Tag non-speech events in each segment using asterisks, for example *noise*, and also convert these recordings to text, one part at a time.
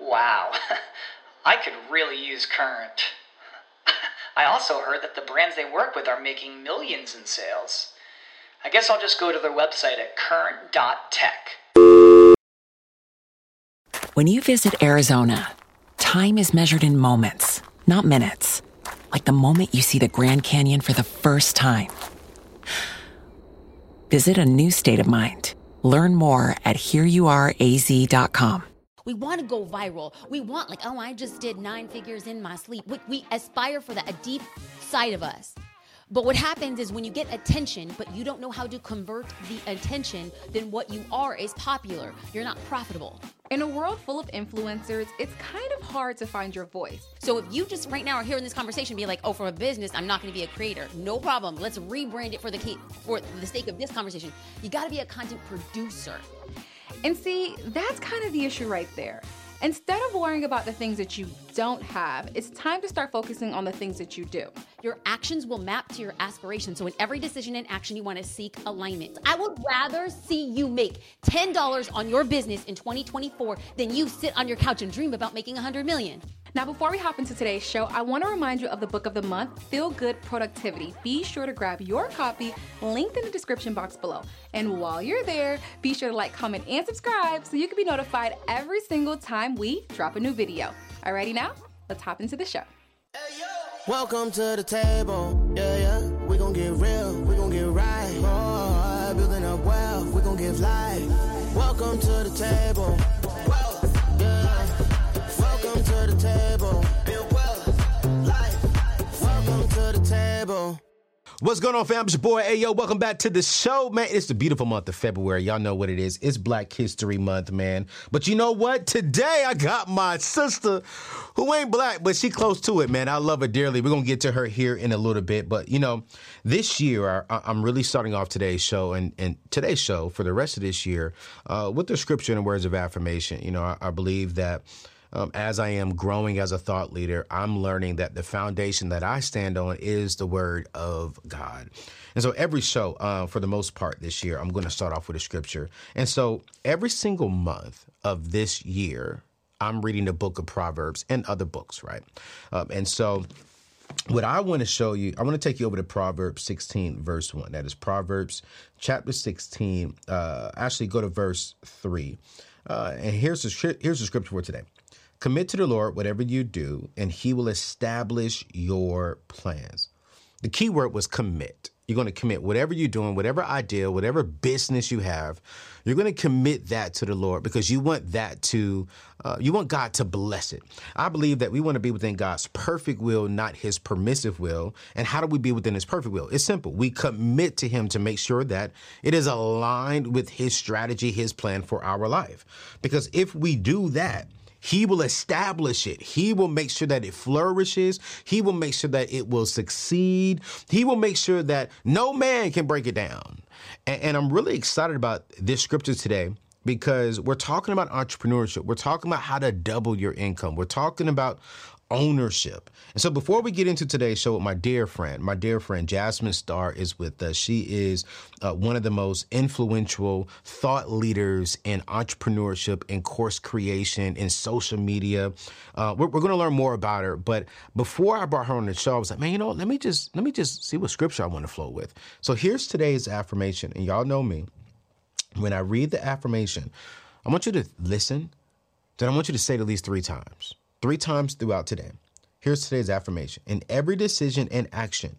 Wow, *laughs* I could really use Current. *laughs* I also heard that the brands they work with are making millions in sales. I guess I'll just go to their website at current.tech. When you visit Arizona, time is measured in moments, not minutes. Like the moment you see the Grand Canyon for the first time. Visit a new state of mind. Learn more at hereyouareaz.com. We want to go viral. We want, like, oh, I just did nine figures in my sleep. We, we aspire for that, a deep side of us. But what happens is when you get attention, but you don't know how to convert the attention, then what you are is popular. You're not profitable. In a world full of influencers, it's kind of hard to find your voice. So if you just right now are hearing this conversation, be like, "Oh, for a business, I'm not going to be a creator." No problem. Let's rebrand it for the for the sake of this conversation. You got to be a content producer. And see, that's kind of the issue right there. Instead of worrying about the things that you don't have, it's time to start focusing on the things that you do. Your actions will map to your aspirations. So, in every decision and action, you want to seek alignment. I would rather see you make $10 on your business in 2024 than you sit on your couch and dream about making 100 million. Now, before we hop into today's show, I want to remind you of the book of the month, Feel Good Productivity. Be sure to grab your copy, linked in the description box below. And while you're there, be sure to like, comment, and subscribe so you can be notified every single time we drop a new video. Alrighty, now let's hop into the show. Welcome to the table, yeah, yeah. We gon' get real, we gon' get right. Oh, building up wealth, we gon' give life. Welcome to the table. What's going on, fam? It's your boy. Hey, yo, welcome back to the show, man. It's the beautiful month of February. Y'all know what it is. It's Black History Month, man. But you know what? Today I got my sister who ain't black, but she close to it, man. I love her dearly. We're to get to her here in a little bit. But, you know, this year, I, am really starting off today's show and, and today's show for the rest of this year uh, with the scripture and words of affirmation. You know, I, I believe that um, as I am growing as a thought leader, I'm learning that the foundation that I stand on is the Word of God. And so every show, uh, for the most part this year, I'm going to start off with a scripture. And so every single month of this year, I'm reading the book of Proverbs and other books, right? Um, and so what I want to show you, I want to take you over to Proverbs 16, verse 1. That is Proverbs chapter 16. Uh, actually, go to verse 3. Uh, and here's the, here's the scripture for today. Commit to the Lord whatever you do, and He will establish your plans. The key word was commit. You're going to commit whatever you're doing, whatever idea, whatever business you have. You're going to commit that to the Lord because you want that to, uh, you want God to bless it. I believe that we want to be within God's perfect will, not His permissive will. And how do we be within His perfect will? It's simple. We commit to Him to make sure that it is aligned with His strategy, His plan for our life. Because if we do that, he will establish it. He will make sure that it flourishes. He will make sure that it will succeed. He will make sure that no man can break it down. And, and I'm really excited about this scripture today because we're talking about entrepreneurship. We're talking about how to double your income. We're talking about ownership. And so before we get into today's show with my dear friend, my dear friend Jasmine Star is with us. She is uh, one of the most influential thought leaders in entrepreneurship, in course creation, in social media. Uh, we're, we're going to learn more about her. But before I brought her on the show, I was like, man, you know, let me just let me just see what scripture I want to flow with. So here's today's affirmation, and y'all know me. When I read the affirmation, I want you to listen. Then I want you to say it at least three times three times throughout today. Here's today's affirmation In every decision and action,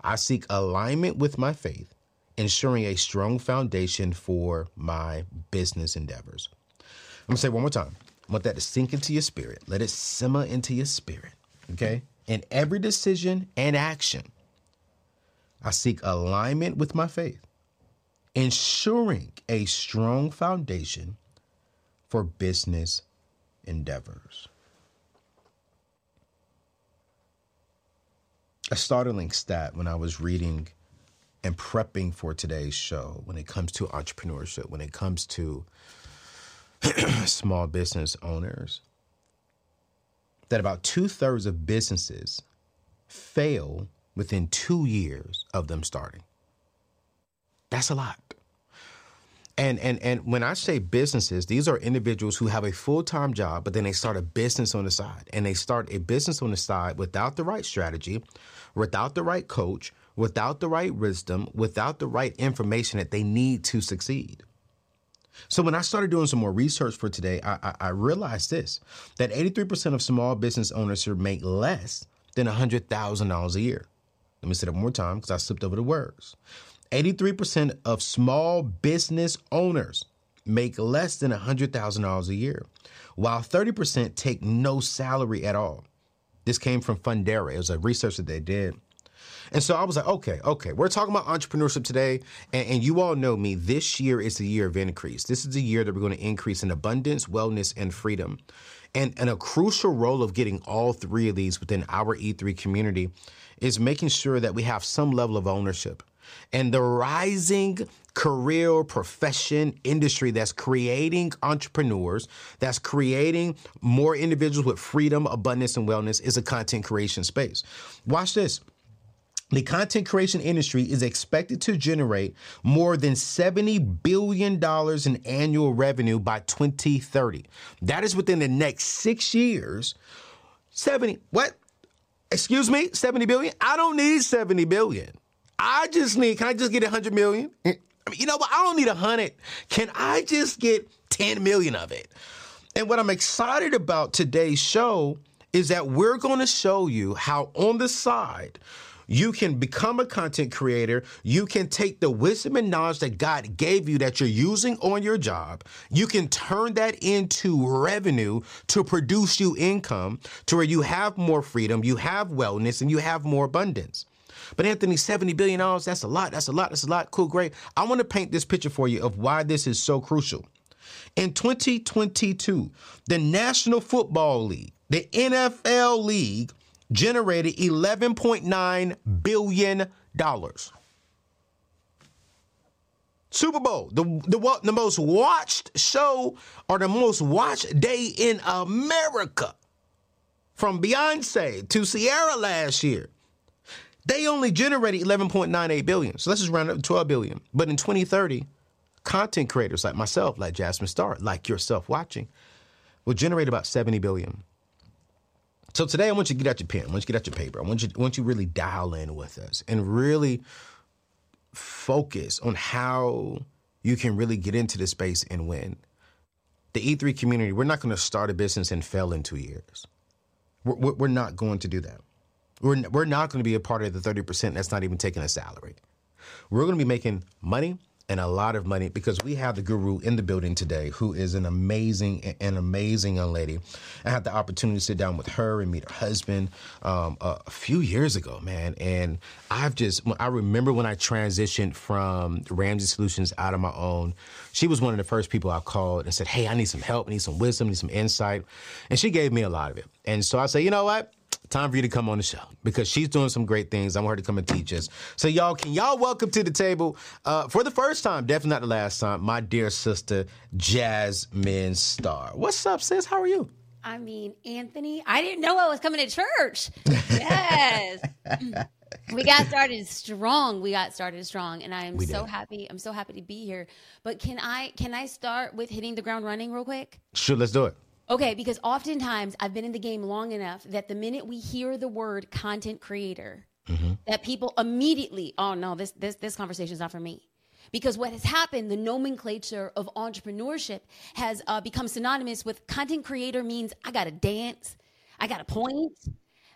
I seek alignment with my faith, ensuring a strong foundation for my business endeavors. I'm gonna say one more time. I want that to sink into your spirit. Let it simmer into your spirit. Okay? In every decision and action, I seek alignment with my faith, ensuring a strong foundation for business endeavors. A startling stat when I was reading and prepping for today's show when it comes to entrepreneurship, when it comes to *clears throat* small business owners, that about two thirds of businesses fail within two years of them starting. That's a lot. And and and when I say businesses, these are individuals who have a full-time job, but then they start a business on the side. And they start a business on the side without the right strategy, without the right coach, without the right wisdom, without the right information that they need to succeed. So when I started doing some more research for today, I, I, I realized this that 83% of small business owners make less than $100,000 a year. Let me say that one more time because I slipped over the words. 83% of small business owners make less than $100,000 a year, while 30% take no salary at all. This came from Fundera. It was a research that they did. And so I was like, okay, okay, we're talking about entrepreneurship today. And, and, you all know me. This year is the year of increase. This is the year that we're going to increase in abundance, wellness, and freedom. And, and a crucial role of getting all three of these within our E3 community is making sure that we have some level of ownership. And the rising career, profession, industry that's creating entrepreneurs, that's creating more individuals with freedom, abundance, and wellness is a content creation space. Watch this. The content creation industry is expected to generate more than $70 billion in annual revenue by 2030. That is within the next six years. 70, what? Excuse me, 70 billion? I don't need 70 billion. I just need, can I just get 100 million? I mean, you know what? I don't need 100. Can I just get 10 million of it? And what I'm excited about today's show is that we're going to show you how on the side, you can become a content creator. You can take the wisdom and knowledge that God gave you that you're using on your job. You can turn that into revenue to produce you income to where you have more freedom, you have wellness, and you have more abundance. But Anthony, $70 billion, that's a lot, that's a lot, that's a lot. Cool, great. I want to paint this picture for you of why this is so crucial. In 2022, the National Football League, the NFL League, generated $11.9 billion. Super Bowl, the, the, the most watched show or the most watched day in America. From Beyonce to Ciara last year. They only generated 11.98 billion. So let's just round up to 12 billion. But in 2030, content creators like myself, like Jasmine Star, like yourself watching, will generate about 70 billion. So today I want you to get out your pen. I want you to get out your paper. I want you, I want you really dial in with us and really focus on how you can really get into this space and win. The E3 community, we're not going to start a business and fail in two years. We're, we're not going to do that. We're, we're not going to be a part of the 30% that's not even taking a salary. We're going to be making money and a lot of money because we have the guru in the building today who is an amazing an amazing young lady. I had the opportunity to sit down with her and meet her husband um, a, a, few years ago man. And i've just i remember when i transitioned from ramsey solutions out of my own she was one of the first people i called and said hey i need some help i need some wisdom I need some insight. And she gave me a lot of it. And so i said you know what time for you to come on the show because she's doing some great things. I want her to come and teach us. So, y'all, can y'all welcome to the table uh, for the first time, definitely not the last time, my dear sister, Jasmine Star. What's up, sis? How are you? I mean, Anthony, I didn't know I was coming to church. Yes. *laughs* we got started strong. We got started strong, and I am so happy. I'm so happy to be here. But can I can I start with hitting the ground running real quick? Sure, let's do it. Okay, because oftentimes I've been in the game long enough that the minute we hear the word content creator, mm-hmm. that people immediately, oh no, this this this conversation is not for me. Because what has happened, the nomenclature of entrepreneurship has uh, become synonymous with content creator means I got to dance, I got to point,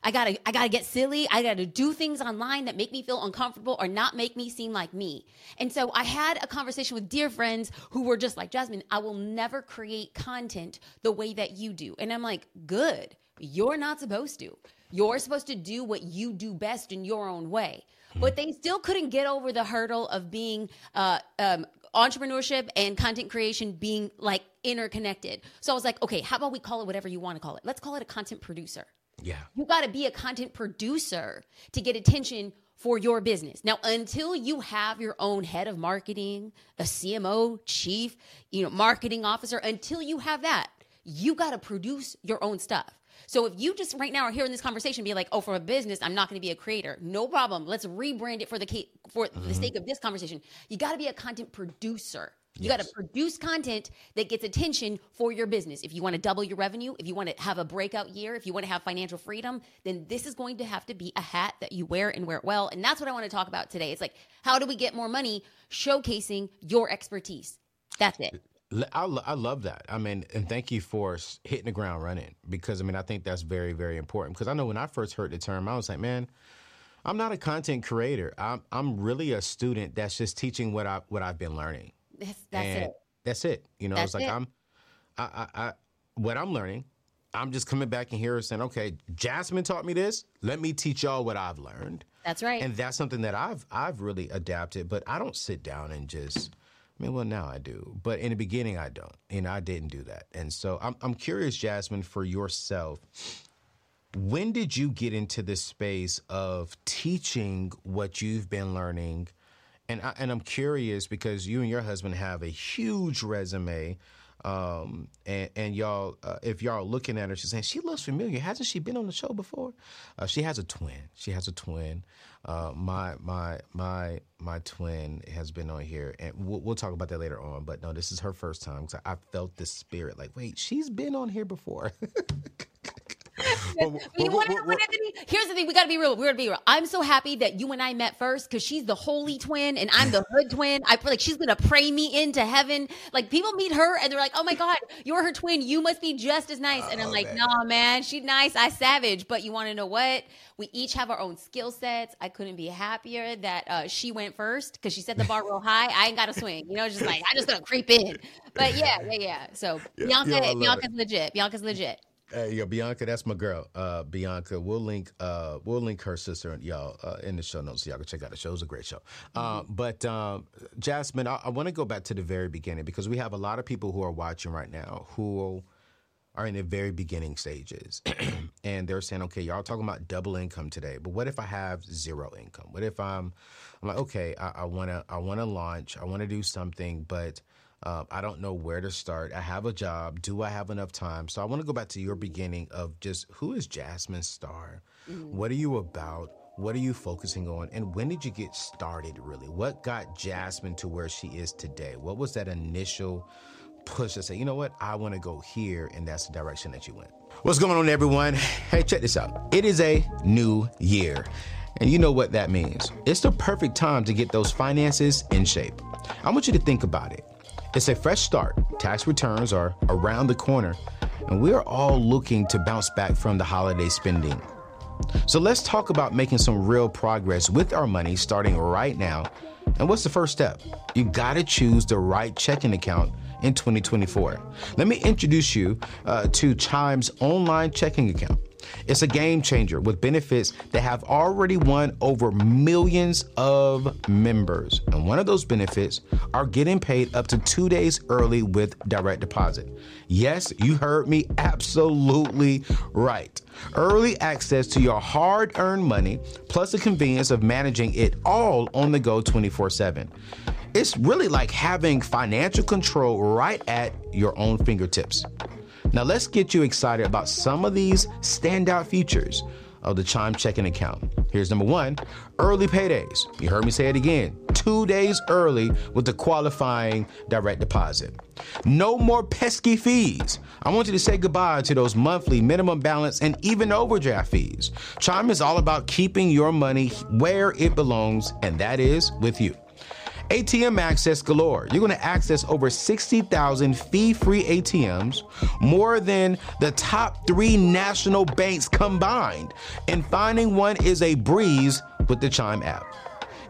I gotta, I gotta get silly. I gotta do things online that make me feel uncomfortable or not make me seem like me. And so I had a conversation with dear friends who were just like, Jasmine, I will never create content the way that you do. And I'm like, good. You're not supposed to. You're supposed to do what you do best in your own way. But they still couldn't get over the hurdle of being uh, um, entrepreneurship and content creation being like interconnected. So I was like, okay, how about we call it whatever you want to call it? Let's call it a content producer. Yeah. You got to be a content producer to get attention for your business. Now, until you have your own head of marketing, a CMO, chief, you know, marketing officer, until you have that, you got to produce your own stuff. So if you just right now are hearing this conversation, be like, "Oh, for a business, I'm not going to be a creator." No problem. Let's rebrand it for the for Mm-hmm. the sake of this conversation. You got to be a content producer. You got to produce content that gets attention for your business. If you want to double your revenue, if you want to have a breakout year, if you want to have financial freedom, then this is going to have to be a hat that you wear and wear it well. And that's what I want to talk about today. It's like, how do we get more money showcasing your expertise? That's it. I, I love that. I mean, and thank you for hitting the ground running because I mean, I think that's very, very important. Because I know when I first heard the term, I was like, man, I'm not a content creator. I'm I'm really a student that's just teaching what I what I've been learning. That's, that's and it. That's it. You know, it's like it. I'm, I, I, I, what I'm learning. I'm just coming back and here saying, okay, Jasmine taught me this. Let me teach y'all what I've learned. That's right. And that's something that I've I've really adapted. But I don't sit down and just. I mean, well, now I do, but in the beginning I don't, and I didn't do that. And so I'm I'm curious, Jasmine, for yourself. When did you get into this space of teaching what you've been learning? And I, and I'm curious because you and your husband have a huge resume. Um, and, and y'all, uh, if y'all are looking at her, she's saying she looks familiar. Hasn't she been on the show before? Uh, she has a twin. She has a twin. Uh, my my my my twin has been on here, and we'll, we'll talk about that later on. But no, this is her first time because I felt this spirit. Like, wait, she's been on here before. *laughs* Well, well, well? Here's the thing: we gotta be real. We're gonna be real. I'm so happy that you and I met first because she's the holy twin and I'm the *laughs* hood twin. I feel like she's gonna pray me into heaven. Like people meet her and they're like, "Oh my god, you're her twin. You must be just as nice." And I'm like, "No, man, she's nice. I savage." But you want to know what? We each have our own skill sets. I couldn't be happier that uh, she went first because she set the bar real *laughs* high. I ain't got to swing. You know, just like I just gonna creep in. But yeah, yeah, yeah. So Bianca, yeah, I love Bianca's legit. Bianca's legit. Hey, yo, Bianca, that's my girl. Uh, Bianca, we'll link, uh, we'll link her sister, and y'all, uh, in the show notes. So y'all can check out the show. It's a great show. Uh, but um, Jasmine, I, I want to go back to the very beginning because we have a lot of people who are watching right now who are in the very beginning stages, *clears throat* and they're saying, okay, y'all talking about double income today, but what if I have zero income? What if I'm, I'm like, okay, I, I wanna, I wanna launch, I wanna do something, but uh, I don't know where to start. I have a job. Do I have enough time? So I want to go back to your beginning of just who is Jasmine Star? What are you about? What are you focusing on? And when did you get started really? What got Jasmine to where she is today? What was that initial push to say, you know what, I want to go here, and that's the direction that you went? What's going on, everyone? Hey, check this out. It is a new year. And you know what that means. It's the perfect time to get those finances in shape. I want you to think about it. It's a fresh start. Tax returns are around the corner, and we are all looking to bounce back from the holiday spending. So let's talk about making some real progress with our money starting right now. And what's the first step? You gotta choose the right checking account in 2024. Let me introduce you uh, to Chime's online checking account. It's a game changer with benefits that have already won over millions of members. And one of those benefits are getting paid up to two days early with direct deposit. Yes, you heard me absolutely right. Early access to your hard earned money, plus the convenience of managing it all on the go 24 7. It's really like having financial control right at your own fingertips. Now, let's get you excited about some of these standout features of the Chime checking account. Here's number one early paydays. You heard me say it again two days early with the qualifying direct deposit. No more pesky fees. I want you to say goodbye to those monthly minimum balance and even overdraft fees. Chime is all about keeping your money where it belongs, and that is with you. ATM access galore. You're going to access over 60,000 fee free ATMs, more than the top three national banks combined. And finding one is a breeze with the Chime app.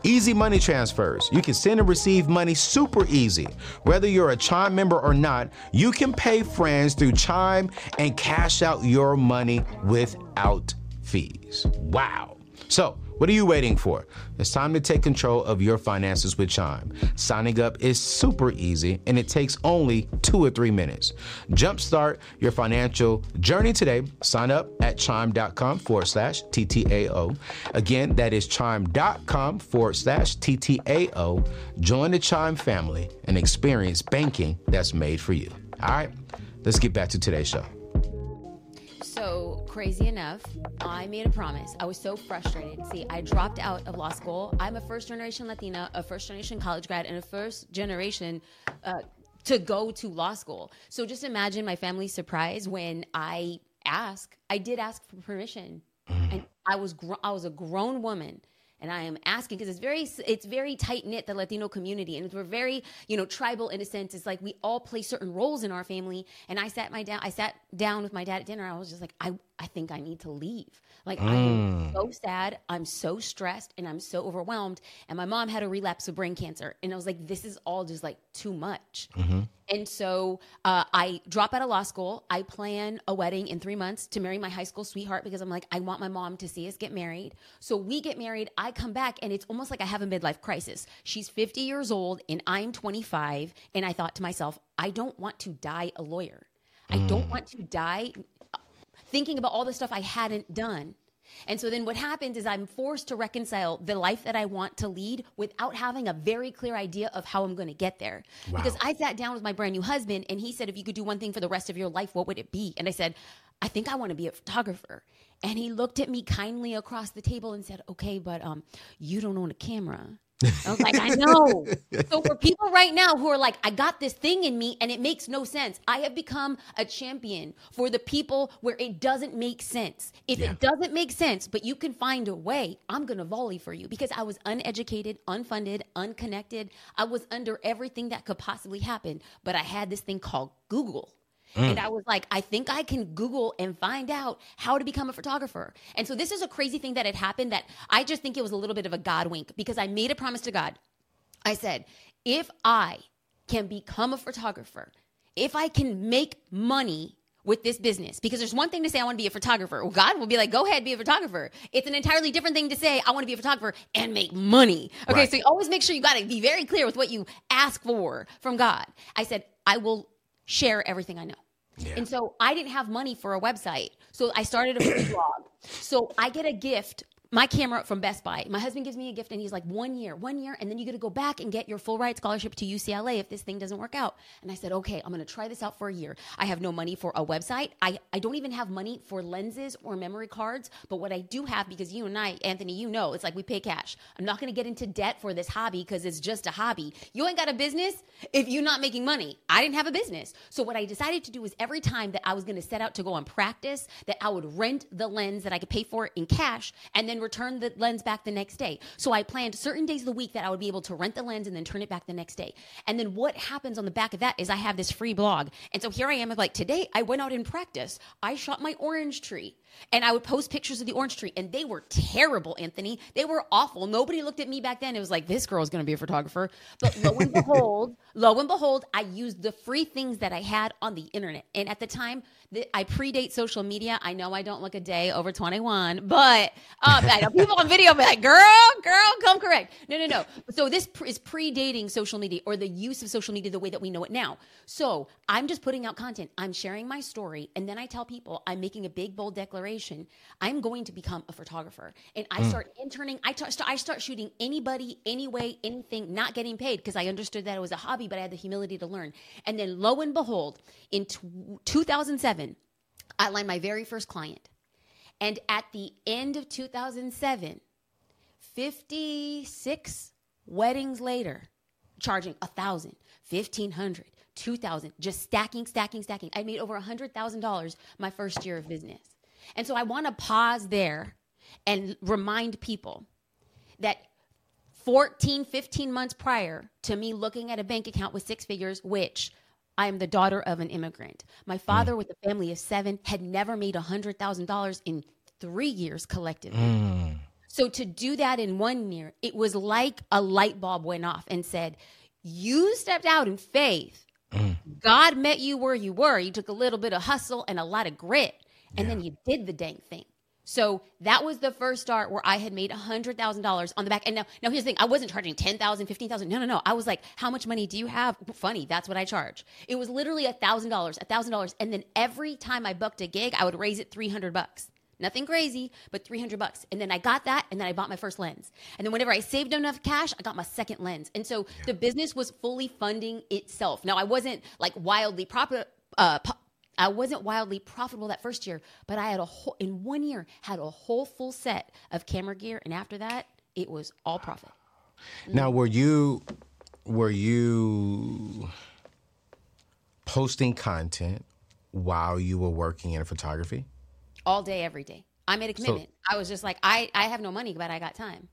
Easy money transfers. You can send and receive money super easy. Whether you're a Chime member or not, you can pay friends through Chime and cash out your money without fees. Wow. So, What are you waiting for? It's time to take control of your finances with Chime. Signing up is super easy and it takes only two or three minutes. Jumpstart your financial journey today. Sign up at chime.com forward slash TTAO. Again, that is chime.com forward slash TTAO. Join the Chime family and experience banking that's made for you. All right, let's get back to today's show. So crazy enough, I made a promise. I was so frustrated. See, I dropped out of law school. I'm a first generation Latina, a first generation college grad, and a first generation uh, to go to law school. So just imagine my family's surprise when I ask. I did ask for permission, and I was gr- I was a grown woman and I am asking because it's very it's very tight knit the Latino community and we're very you know tribal in a sense. It's like we all play certain roles in our family. And I sat my down I sat down with my dad at dinner. I was just like I I think I need to leave. Like I am mm. so sad. I'm so stressed and I'm so overwhelmed. And my mom had a relapse of brain cancer, and I was like this is all just like too much. Mm-hmm. And so uh, I drop out of law school. I plan a wedding in three months to marry my high school sweetheart because I'm like, I want my mom to see us get married. So we get married. I come back, and it's almost like I have a midlife crisis. She's 50 years old, and I'm 25. And I thought to myself, I don't want to die a lawyer. I don't mm. want to die thinking about all the stuff I hadn't done. And so then what happens is I'm forced to reconcile the life that I want to lead without having a very clear idea of how I'm going to get there. Because I sat down with my brand new husband and he said, if you could do one thing for the rest of your life, what would it be? And I said, I think I want to be a photographer. And he looked at me kindly across the table and said, okay, but um, you don't own a camera. I was like, I know. so for people right now who are like, I got this thing in me and it makes no sense, I have become a champion for the people where it doesn't make sense. If Yeah. it doesn't make sense, but you can find a way, I'm going to volley for you because I was uneducated, unfunded, unconnected. I was under everything that could possibly happen, but I had this thing called Google. Mm. And I was like, I think I can Google and find out how to become a photographer. And so this is a crazy thing that had happened that I just think it was a little bit of a God wink because I made a promise to God. I said, if I can become a photographer, if I can make money with this business, because there's one thing to say, I want to be a photographer. Well, God will be like, go ahead, be a photographer. It's an entirely different thing to say, I want to be a photographer and make money. Okay, Right. so you always make sure you got to be very clear with what you ask for from God. I said, I will share everything I know. And so I didn't have money for a website. So I started a blog. So I get a gift, my camera from Best Buy. My husband gives me a gift and he's like, one year, one year, and then you get to go back and get your full ride scholarship to UCLA if this thing doesn't work out. And I said, okay, I'm gonna try this out for a year. I have no money for a website. I, I don't even have money for lenses or memory cards. But what I do have, because you and I, Anthony, you know, it's like we pay cash. I'm not gonna get into debt for this hobby because it's just a hobby. You ain't got a business if you're not making money. I didn't have a business. So what I decided to do is every time that I was to set out to go on practice, that I would rent the lens that I could pay for in cash and then return the lens back the next day. So I planned certain days of the week that I would be able to rent the lens and then turn it back the next day. And then what happens on the back of that is I have this free blog. And so here I am like today I went out in practice. I shot my orange tree and I would post pictures of the orange tree and they were terrible, Anthony. They were awful. Nobody looked at me back then. It was like this girl is going to be a photographer. But lo and *laughs* behold, lo and behold, I used the free things that I had on the internet. And at the time, the, I predate social media. I know I don't look a day over 21, but um, people on video be like, girl, girl, come correct. No, no, no. So this pr- is predating social media or the use of social media the way that we know it now. So I'm just putting out content. I'm sharing my story. And then I tell people I'm making a big, bold declaration. I'm going to become a photographer. And I hmm. start interning. I, t- I start shooting anybody, anyway, anything, not getting paid because I understood that it was a hobby, but I had the humility to learn. And then lo and behold, in t- 2007, I landed my very first client. And at the end of 2007, 56 weddings later, charging a thousand, fifteen hundred, two thousand, just stacking, stacking, stacking. I made over a hundred thousand dollars my first year of business. And so I want to pause there and remind people that 14, 15 months prior to me looking at a bank account with six figures, which I am the daughter of an immigrant. My mm. father, with a family of seven, had never made $100,000 in three years collectively. Mm. So to do that in one year, it was like a light bulb went off and said, You stepped out in faith. Mm. God met you where you were. You took a little bit of hustle and a lot of grit, and then you did the dang thing. So that was the first start where I had made $100,000 on the back. And now, now here's the thing I wasn't charging 10000 15000 No, no, no. I was like, how much money do you have? Funny, that's what I charge. It was literally $1,000, $1,000. And then every time I booked a gig, I would raise it 300 bucks. Nothing crazy, but 300 bucks. And then I got that, and then I bought my first lens. And then whenever I saved enough cash, I got my second lens. And so yeah. the business was fully funding itself. Now, I wasn't like wildly proper. Uh, I wasn't wildly profitable that first year, but I had a whole in one year had a whole full set of camera gear, and after that, it was all profit. Now, were you were you posting content while you were working in photography? All day, every day. I made a commitment. So, I was just like, I I have no money, but I got time.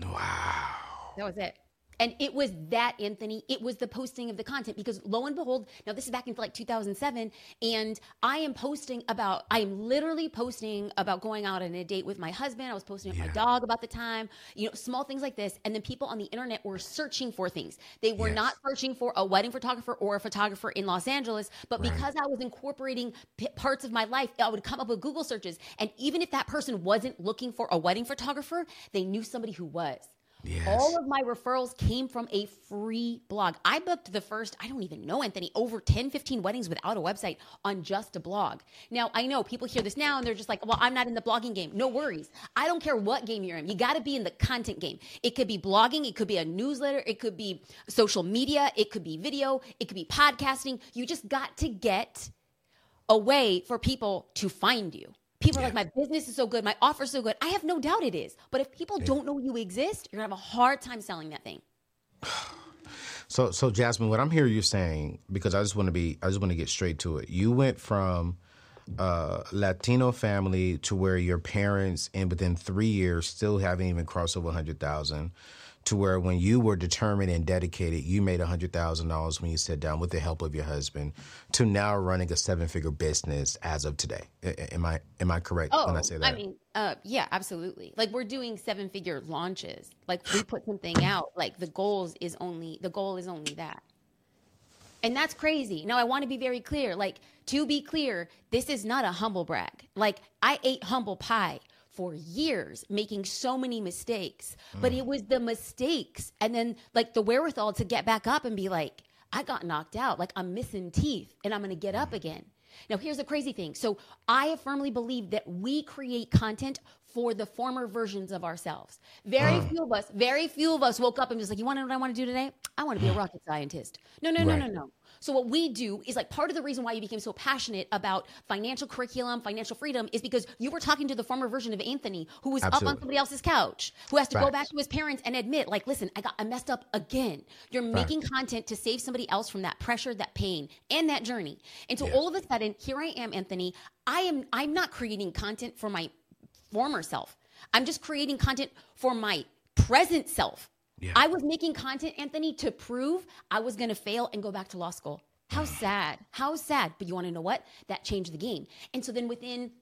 Wow. That was it. And it was that, Anthony. It was the posting of the content because lo and behold, now this is back in like 2007, and I am posting about, I am literally posting about going out on a date with my husband. I was posting with yeah. my dog about the time, you know, small things like this. And then people on the internet were searching for things. They were yes. not searching for a wedding photographer or a photographer in Los Angeles, but right. because I was incorporating p- parts of my life, I would come up with Google searches. And even if that person wasn't looking for a wedding photographer, they knew somebody who was. Yes. All of my referrals came from a free blog. I booked the first, I don't even know, Anthony, over 10, 15 weddings without a website on just a blog. Now, I know people hear this now and they're just like, well, I'm not in the blogging game. No worries. I don't care what game you're in. You got to be in the content game. It could be blogging, it could be a newsletter, it could be social media, it could be video, it could be podcasting. You just got to get a way for people to find you. People yeah. are like, my business is so good, my offer is so good. I have no doubt it is. But if people yeah. don't know you exist, you're gonna have a hard time selling that thing. *sighs* So, so Jasmine, what I'm hearing you saying, because I just want to be, I just want to get straight to it. You went from uh, Latino family to where your parents, and within three years, still haven't even crossed over hundred thousand to where when you were determined and dedicated, you made $100,000 when you sat down with the help of your husband to now running a seven figure business as of today. Am I, am I correct oh, when I say that? I mean, uh, yeah, absolutely. Like we're doing seven figure launches. Like we put something *laughs* out, like the goals is only, the goal is only that. And that's crazy. Now, I want to be very clear. Like, to be clear, this is not a humble brag. Like, I ate humble pie for years making so many mistakes, mm. but it was the mistakes and then like the wherewithal to get back up and be like, I got knocked out. Like I'm missing teeth and I'm going to get up again. Now, here's the crazy thing. So, I firmly believe that we create content for the former versions of ourselves. Very uh. few of us, very few of us woke up and was like, You want to know what I want to do today? I want to be a *sighs* rocket scientist. No, no, no, right. no, no. So what we do is like part of the reason why you became so passionate about financial curriculum, financial freedom is because you were talking to the former version of Anthony who was Absolutely. up on somebody else's couch, who has to Facts. go back to his parents and admit like, listen, I got I messed up again. You're Facts. making content to save somebody else from that pressure, that pain, and that journey. And so all of a sudden, here I am, Anthony. I am I'm not creating content for my former self. I'm just creating content for my present self. Yeah. I was making content, Anthony, to prove I was going to fail and go back to law school. How sad. How sad. But you want to know what? That changed the game. And so then within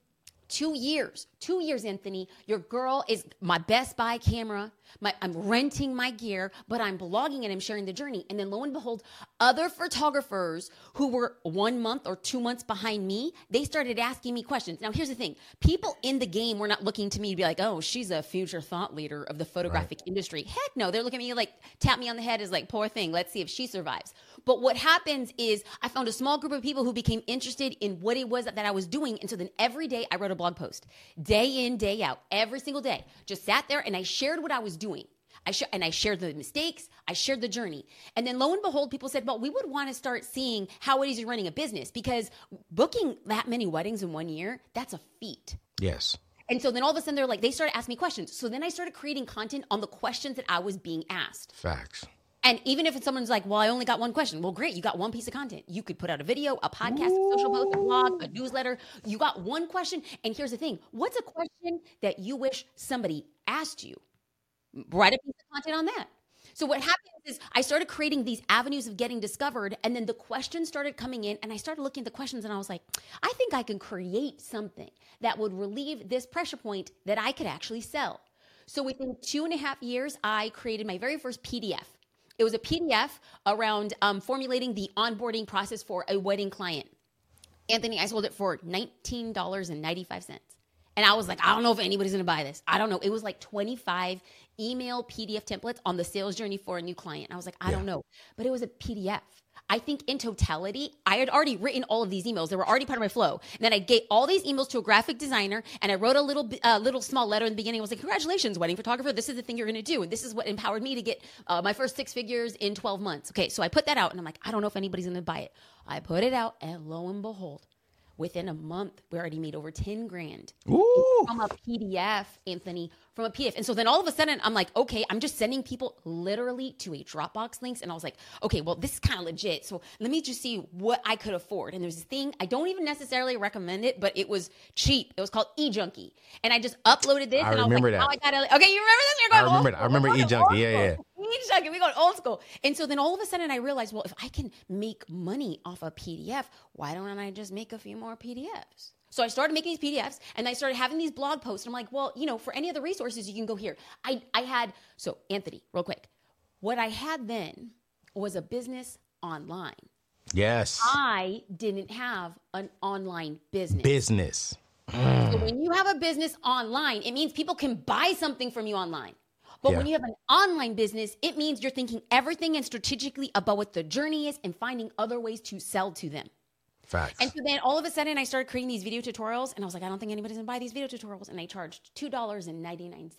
two years, two years, Anthony, your girl is my Best Buy camera. My, I'm renting my gear, but I'm blogging and I'm sharing the journey. And then lo and behold, other photographers who were one month or two months behind me, they started asking me questions. Now, here's the thing people in the game were not looking to me to be like, oh, she's a future thought leader of the photographic right. industry. Heck no. They're looking at me like, tap me on the head is like, poor thing. Let's see if she survives. But what happens is I found a small group of people who became interested in what it was that, that I was doing. And so then every day I wrote a blog post, day in, day out, every single day. Just sat there and I shared what I was doing. I sh- and I shared the mistakes, I shared the journey. And then lo and behold, people said, well, we would want to start seeing how it is you're running a business because booking that many weddings in one year, that's a feat. Yes. And so then all of a sudden they're like, they started asking me questions. So then I started creating content on the questions that I was being asked. Facts. And even if it's someone's like, well, I only got one question. Well, great. You got one piece of content. You could put out a video, a podcast, Ooh. a social post, a blog, a newsletter. You got one question. And here's the thing what's a question that you wish somebody asked you? Write a piece of content on that. So what happens is I started creating these avenues of getting discovered, and then the questions started coming in, and I started looking at the questions, and I was like, I think I can create something that would relieve this pressure point that I could actually sell. So within two and a half years, I created my very first PDF. It was a PDF around um, formulating the onboarding process for a wedding client. Anthony, I sold it for $19.95. And I was like, I don't know if anybody's gonna buy this. I don't know. It was like 25 email PDF templates on the sales journey for a new client. I was like, I don't know. But it was a PDF. I think in totality, I had already written all of these emails. They were already part of my flow. And then I gave all these emails to a graphic designer, and I wrote a little, uh, little small letter in the beginning. I was like, "Congratulations, wedding photographer! This is the thing you're going to do, and this is what empowered me to get uh, my first six figures in 12 months." Okay, so I put that out, and I'm like, I don't know if anybody's going to buy it. I put it out, and lo and behold, within a month, we already made over 10 grand Ooh. from a PDF, Anthony, from a PDF. And so then all of a sudden, I'm like, okay, I'm just sending people literally to a Dropbox links. And I was like, okay, well, this is kind of legit. So let me just see what I could afford. And there's this thing, I don't even necessarily recommend it, but it was cheap. It was called eJunkie. And I just uploaded this. I and remember I was like, that. oh, I okay, you remember this? You're I going old remember that. I remember eJunkie. Yeah, yeah, eJunkie, we going old school. And so then all of a sudden I realized, well, if I can make money off a PDF, why don't I just make a few more PDFs? So I started making these PDFs and I started having these blog posts. And I'm like, well, you know, for any other resources, you can go here. I, I had, so Anthony, real quick, what I had then was a business online. Yes. I didn't have an online business. Business. So when you have a business online, it means people can buy something from you online. But when you have an online business, it means you're thinking everything and strategically about what the journey is and finding other ways to sell to them. Facts. And so then all of a sudden I started creating these video tutorials and I was like, I don't think anybody's gonna buy these video tutorials. And I charged $2.99.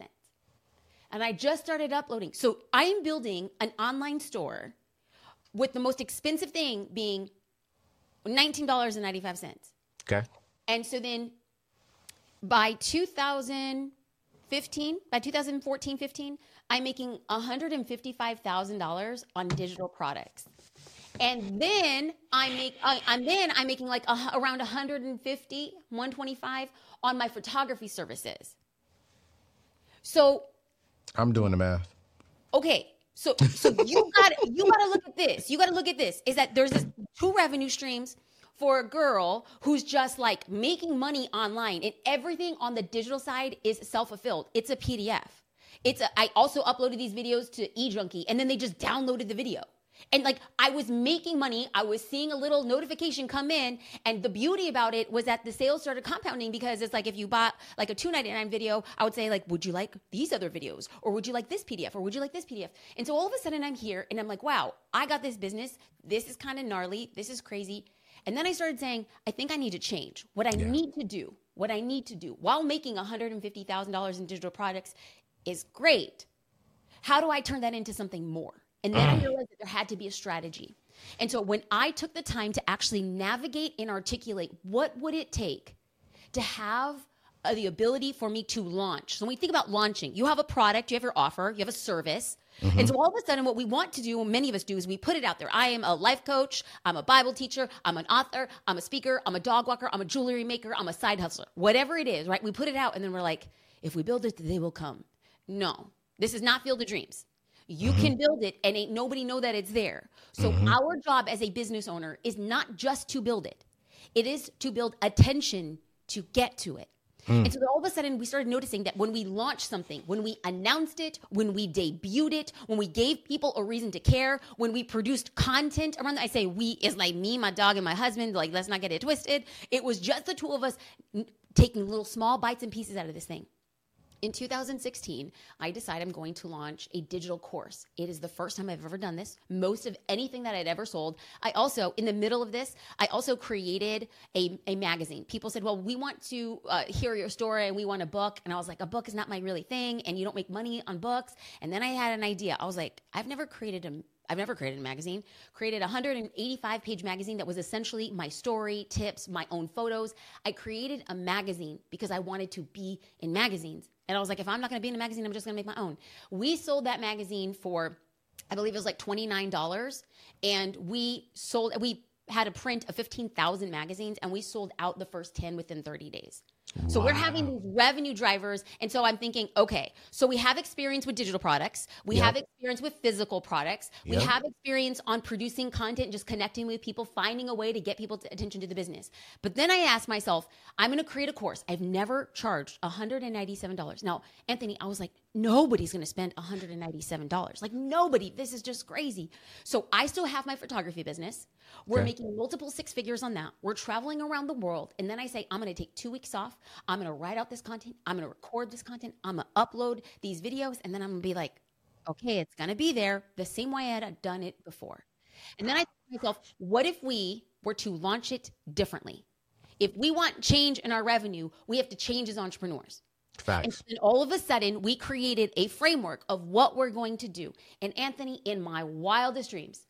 And I just started uploading. So I'm building an online store with the most expensive thing being $19.95. okay. And so then by 2015, by 2014, 15, I'm making $155,000 on digital products. And then I make, I, and then I'm making like a, around 150, 125 on my photography services. So I'm doing the math. okay so so you *laughs* got you got to look at this you got to look at this is that there's this two revenue streams for a girl who's just like making money online and everything on the digital side is self-fulfilled it's a pdf it's a i also uploaded these videos to ejunkie and then they just downloaded the video and like I was making money, I was seeing a little notification come in, and the beauty about it was that the sales started compounding because it's like if you bought like a two ninety nine video, I would say like, would you like these other videos, or would you like this PDF, or would you like this PDF? And so all of a sudden I'm here, and I'm like, wow, I got this business. This is kind of gnarly. This is crazy. And then I started saying, I think I need to change. What I need to do, what I need to do, while making one hundred and fifty thousand dollars in digital products, is great how do I turn that into something more? And then I realized that there had to be a strategy. And so when I took the time to actually navigate and articulate what would it take to have uh, the ability for me to launch. So when we think about launching, you have a product, you have your offer, you have a service. And so all of a sudden, what we want to do, many of us do, is we put it out there. I am a life coach. I'm a Bible teacher. I'm an author. I'm a speaker. I'm a dog walker. I'm a jewelry maker. I'm a side hustler. Whatever it is, right? We put it out, and then we're like, if we build it, they will come. No, this is not Field of Dreams. You mm-hmm. can build it and ain't nobody know that it's there. So mm-hmm. our job as a business owner is not just to build it. It is to build attention to get to it. Mm. And so all of a sudden we started noticing that when we launched something, when we announced it, when we debuted it, when we gave people a reason to care, when we produced content around that, I say we is like me, my dog, and my husband, like let's not get it twisted. It was just the two of us taking little small bites and pieces out of this thing. In 2016, I decided I'm going to launch a digital course. It is the first time I've ever done this. Most of anything that I'd ever sold. I also, in the middle of this, I also created a, a magazine. People said, Well, we want to uh, hear your story and we want a book. And I was like, A book is not my really thing, and you don't make money on books. And then I had an idea. I was like, I've never created a I've never created a magazine. Created a 185 page magazine that was essentially my story, tips, my own photos. I created a magazine because I wanted to be in magazines. And I was like, if I'm not going to be in a magazine, I'm just going to make my own. We sold that magazine for, I believe it was like $29. And we sold, we had a print of 15,000 magazines and we sold out the first 10 within 30 days. So we're having these revenue drivers. And so I'm thinking, okay, so we have experience with digital products. We Yep. have experience with physical products. We have experience on producing content, just connecting with people, finding a way to get people to attention to the business. But then I asked myself, I'm going to create a course. I've never charged $197. Now, Anthony, I was like, nobody's going to spend $197. Like nobody. This is just crazy. So I still have my photography business. We're Okay. making multiple six figures on that. We're traveling around the world. And then I say, I'm going to take two weeks off. I'm going to write out this content. I'm going to record this content. I'm going to upload these videos. And then I'm going to be like, okay, it's going to be there the same way I had done it before. And then I think to myself, what if we were to launch it differently? If we want change in our revenue, we have to change as entrepreneurs. Facts. And all of a sudden, we created a framework of what we're going to do. And Anthony, in my wildest dreams,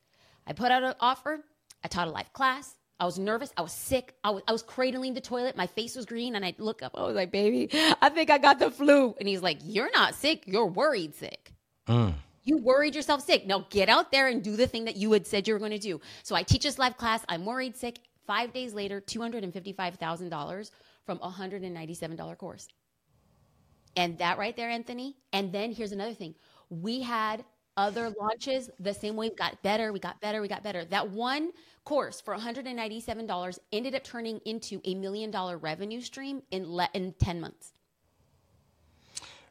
I put out an offer. I taught a live class. I was nervous. I was sick. I was, I was cradling the toilet. My face was green. And I look up. I was like, baby, I think I got the flu. And he's like, You're not sick. You're worried sick. Mm. You worried yourself sick. Now get out there and do the thing that you had said you were going to do. So I teach this live class. I'm worried sick. Five days later, $255,000 from a $197 course. And that right there, Anthony. And then here's another thing. We had other launches the same way we got better, we got better, we got better. That one course for $197 ended up turning into a million dollar revenue stream in le- in 10 months.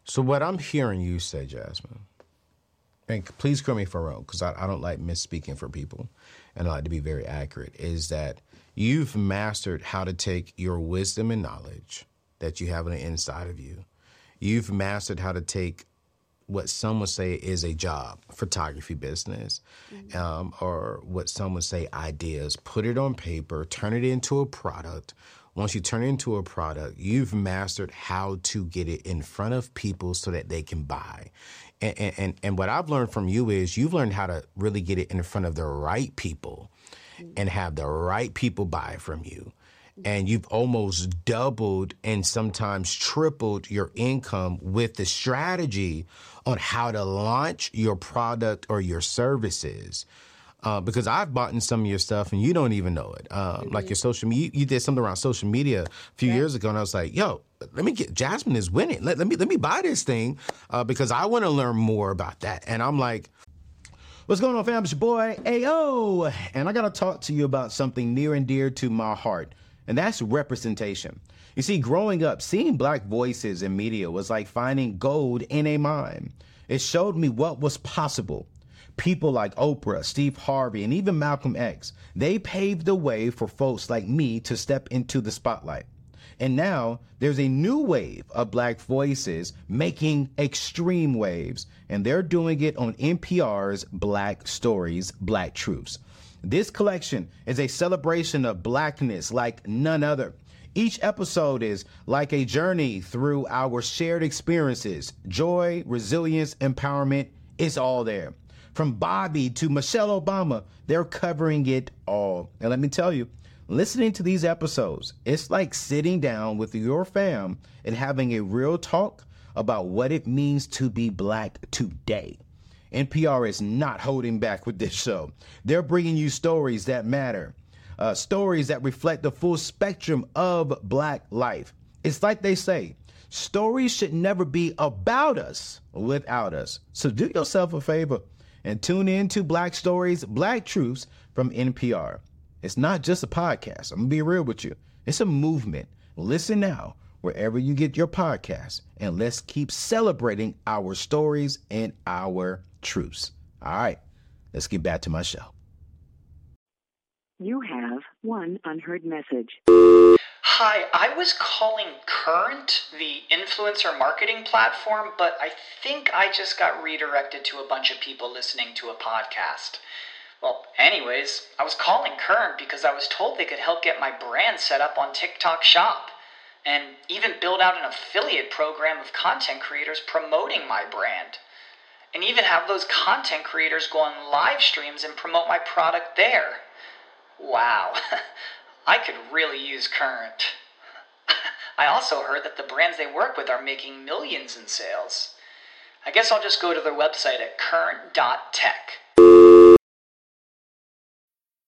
So what I'm hearing you say, Jasmine, and please correct me if I'm wrong, because I, I don't like misspeaking for people, and I like to be very accurate, is that you've mastered how to take your wisdom and knowledge that you have on the inside of you. You've mastered how to take what some would say is a job, photography business, um, or what some would say ideas, put it on paper, turn it into a product. Once you turn it into a product, you've mastered how to get it in front of people so that they can buy. And, and, and, and what I've learned from you is you've learned how to really get it in front of the right people and have the right people buy from you and you've almost doubled and sometimes tripled your income with the strategy on how to launch your product or your services. Uh, because I've bought in some of your stuff and you don't even know it. Um, Like your social media, you, you did something around social media a few years ago, and I was like, "Yo, let me get Jasmine is winning. Let, let me let me buy this thing uh, because I want to learn more about that." And I'm like, What's going on, fam? It's your boy Ayo, and I gotta talk to you about something near and dear to my heart, and that's representation. You see, growing up, seeing black voices in media was like finding gold in a mine. It showed me what was possible. People like Oprah, Steve Harvey, and even Malcolm X, they paved the way for folks like me to step into the spotlight. And now there's a new wave of black voices making extreme waves, and they're doing it on NPR's Black Stories, Black Truths. This collection is a celebration of blackness like none other. Each episode is like a journey through our shared experiences. Joy, resilience, empowerment, it's all there. From Bobby to Michelle Obama, they're covering it all. And let me tell you, listening to these episodes, it's like sitting down with your fam and having a real talk about what it means to be black today. NPR is not holding back with this show. They're bringing you stories that matter, uh, stories that reflect the full spectrum of black life. It's like they say, stories should never be about us without us. So do yourself a favor and tune in to Black Stories, Black Truths from NPR. It's not just a podcast. I'm going to be real with you. It's a movement. Listen now, wherever you get your podcast, and let's keep celebrating our stories and our truths. All right, let's get back to my show. You have one unheard message. Hi, I was calling Current, the influencer marketing platform, but I think I just got redirected to a bunch of people listening to a podcast. Well, anyways, I was calling Current because I was told they could help get my brand set up on TikTok Shop and even build out an affiliate program of content creators promoting my brand. And even have those content creators go on live streams and promote my product there. Wow, *laughs* I could really use Current. *laughs* I also heard that the brands they work with are making millions in sales. I guess I'll just go to their website at current.tech.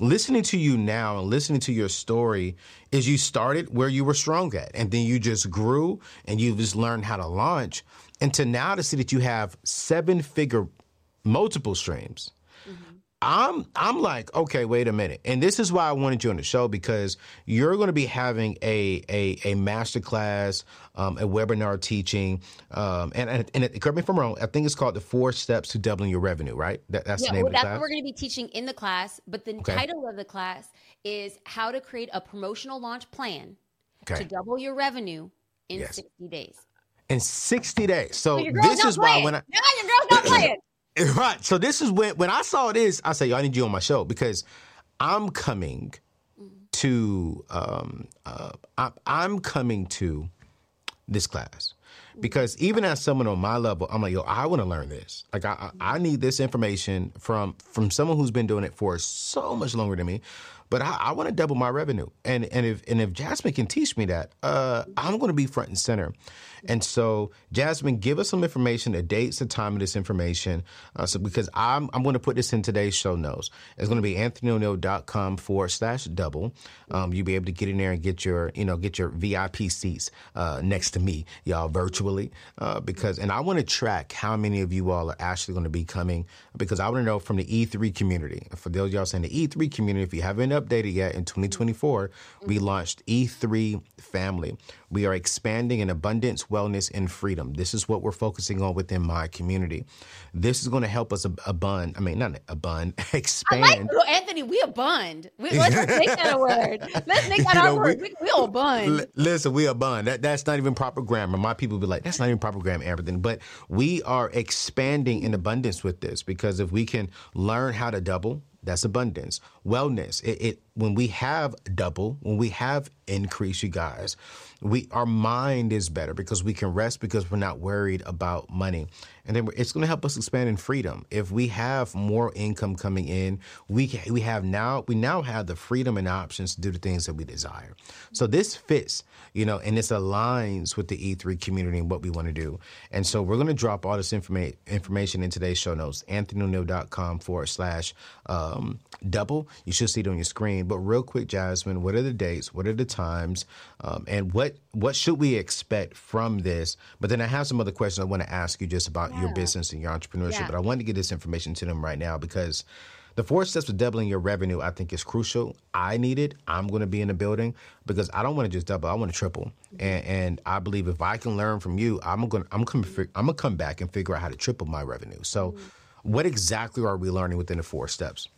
Listening to you now and listening to your story is you started where you were strong at and then you just grew and you just learned how to launch. And to now to see that you have seven figure multiple streams I'm I'm like, okay, wait a minute. And this is why I wanted you on the show because you're going to be having a a, a master class, um, a webinar teaching, um, and and, and it, correct me if I'm wrong. I think it's called the four steps to doubling your revenue. Right? That, that's yeah, the name well, of the that's class. what we're going to be teaching in the class. But the Okay. title of the class is how to create a promotional launch plan Okay. to double your revenue in Yes. 60 days. In 60 days. So girl's this is why when I Now your girl's not *coughs* playing. *laughs* Right. So this is when when I saw this, I said, "Yo, I need you on my show because I'm coming to um uh I, I'm coming to this class because even as someone on my level, I'm like, yo, I want to learn this. Like, I I I need this information from from someone who's been doing it for so much longer than me. But I, I want to double my revenue, and and if and if Jasmine can teach me that, uh, I'm going to be front and center. And so, Jasmine, give us some information, the dates, the time of this information. Uh, so, because I'm I'm going to put this in today's show notes. It's going to be anthonyoneal.com forward slash double. Um, you'll be able to get in there and get your you know get your VIP seats uh, next to me, y'all, virtually. Uh, because and I want to track how many of you all are actually going to be coming because I want to know from the E3 community. For those of y'all saying the E3 community, if you haven't updated yet in 2024, we launched E3 Family. We are expanding in abundance, wellness, and freedom. This is what we're focusing on within my community. This is going to help us ab- abund. I mean, not abund, *laughs* I expand. like well, Anthony. We a bund. We, let's make that a *laughs* word. Let's make that You our know, we- word. We, we a bund. L- listen, we are bun. That that's not even proper grammar. My people be like, that's not even proper grammar, everything. But we are expanding in abundance with this because if we can learn how to double, that's abundance. Wellness. It, it when we have double, when we have increase, you guys, we our mind is better because we can rest because we're not worried about money, and then it's going to help us expand in freedom. If we have more income coming in, we can, we have now we now have the freedom and options to do the things that we desire. So this fits, you know, and this aligns with the E3 community and what we want to do. And so we're going to drop all this informa- information in today's show notes, anthonyoneal.com forward slash um, double. You should see it on your screen. But real quick, Jasmine, what are the dates? What are the times? Um, and what what should we expect from this? But then I have some other questions I want to ask you just about your business and your entrepreneurship. Yeah. But I wanted to get this information to them right now because the four steps to doubling your revenue, I think, is crucial. I need it. I'm going to be in the building because I don't want to just double. I want to triple. Mm-hmm. And, and I believe if I can learn from you, I'm going. to I'm going. to I'm going to come back and figure out how to triple my revenue. So, mm-hmm. what exactly are we learning within the four steps?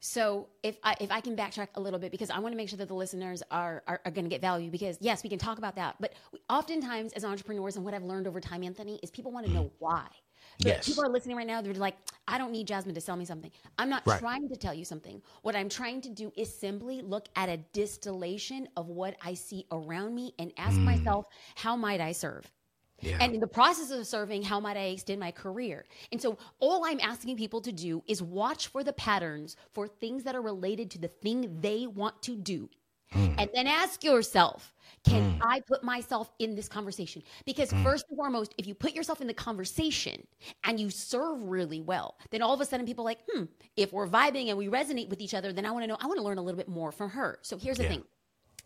So if I if I can backtrack a little bit because I want to make sure that the listeners are are, are going to get value because yes we can talk about that but we, oftentimes as entrepreneurs and what I've learned over time Anthony is people want to know mm. why. But Yes. people are listening right now they're like I don't need Jasmine to sell me something. I'm not Right. trying to tell you something. What I'm trying to do is simply look at a distillation of what I see around me and ask mm. myself how might I serve. Yeah. And in the process of serving, how might I extend my career? And so, all I'm asking people to do is watch for the patterns for things that are related to the thing they want to do. Hmm. And then ask yourself, can hmm. I put myself in this conversation? Because, hmm. first and foremost, if you put yourself in the conversation and you serve really well, then all of a sudden people are like, hmm, if we're vibing and we resonate with each other, then I wanna know, I wanna learn a little bit more from her. So, here's the thing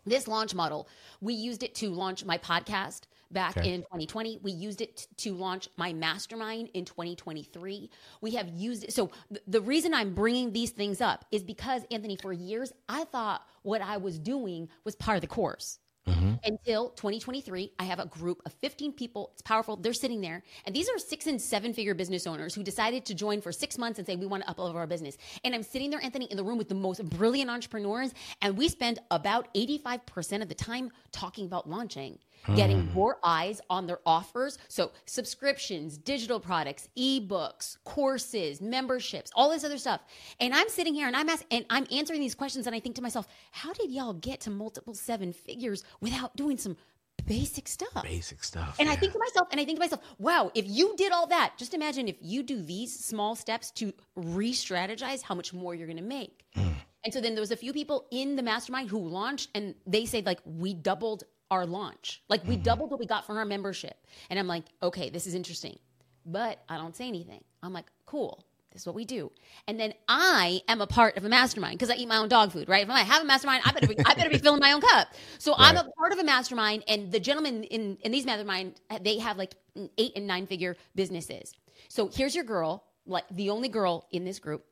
this launch model, we used it to launch my podcast back Okay. in 2020. We used it to launch my mastermind in 2023. We have used it. So th- the reason I'm bringing these things up is because Anthony, for years, I thought what I was doing was part of the course. Mm-hmm. Until 2023, I have a group of 15 people. It's powerful. They're sitting there. And these are six and seven figure business owners who decided to join for six months and say, we want to up level our business. And I'm sitting there, Anthony, in the room with the most brilliant entrepreneurs. And we spend about 85% of the time talking about launching, getting mm. more eyes on their offers. So subscriptions, digital products, ebooks, courses, memberships, all this other stuff. And I'm sitting here and I'm asking, and I'm answering these questions. And I think to myself, how did y'all get to multiple seven figures without doing some basic stuff? Basic stuff. And I think to myself, and I think to myself, wow, if you did all that, just imagine if you do these small steps to re strategize how much more you're going to make. Mm. And so then there was a few people in the mastermind who launched and they said, like, we doubled our launch. Like, we mm-hmm. doubled what we got from our membership. And I'm like, okay, this is interesting. But I don't say anything. I'm like, cool. This is what we do. And then I am a part of a mastermind because I eat my own dog food, right? If I have a mastermind, I better be, I better be filling my own cup. So I'm a part of a mastermind, and the gentlemen in in these mastermind they have like eight and nine figure businesses. So here's your girl, like the only girl in this group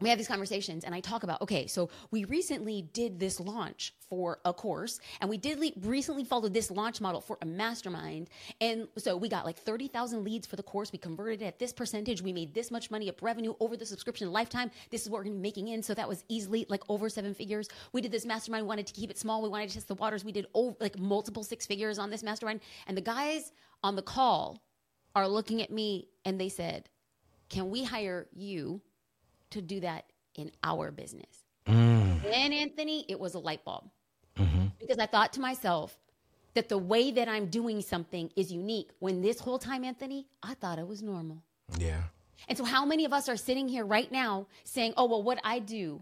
we have these conversations and I talk about, okay, so we recently did this launch for a course and we did le- recently followed this launch model for a mastermind. And so we got like 30,000 leads for the course. We converted it at this percentage. We made this much money up revenue over the subscription lifetime. This is what we're going to be making in. So that was easily like over seven figures. We did this mastermind, wanted to keep it small. We wanted to test the waters. We did over, like multiple six figures on this mastermind. And the guys on the call are looking at me and they said, can we hire you? To do that in our business. Mm. Then, Anthony, it was a light bulb mm-hmm. because I thought to myself that the way that I'm doing something is unique. When this whole time, Anthony, I thought it was normal. Yeah. And so, how many of us are sitting here right now saying, oh, well, what I do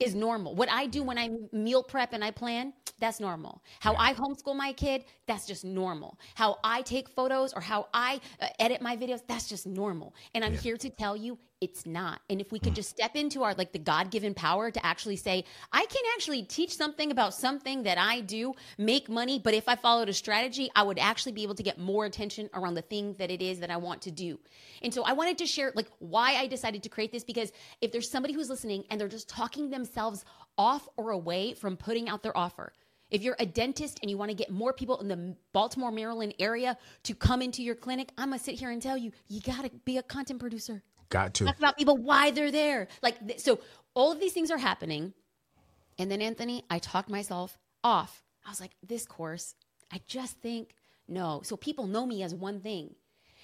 is normal. What I do when I meal prep and I plan, that's normal. How yeah. I homeschool my kid, that's just normal. How I take photos or how I uh, edit my videos, that's just normal. And I'm yeah. here to tell you it's not. And if we could mm. just step into our like the God-given power to actually say, I can actually teach something about something that I do, make money, but if I followed a strategy, I would actually be able to get more attention around the thing that it is that I want to do. And so I wanted to share like why I decided to create this because if there's somebody who's listening and they're just talking themselves off or away from putting out their offer, if you're a dentist and you want to get more people in the Baltimore, Maryland area to come into your clinic, I'm going to sit here and tell you, you got to be a content producer. Got to. Talk about people, why they're there. Like, so all of these things are happening. And then, Anthony, I talked myself off. I was like, this course, I just think, no. So people know me as one thing.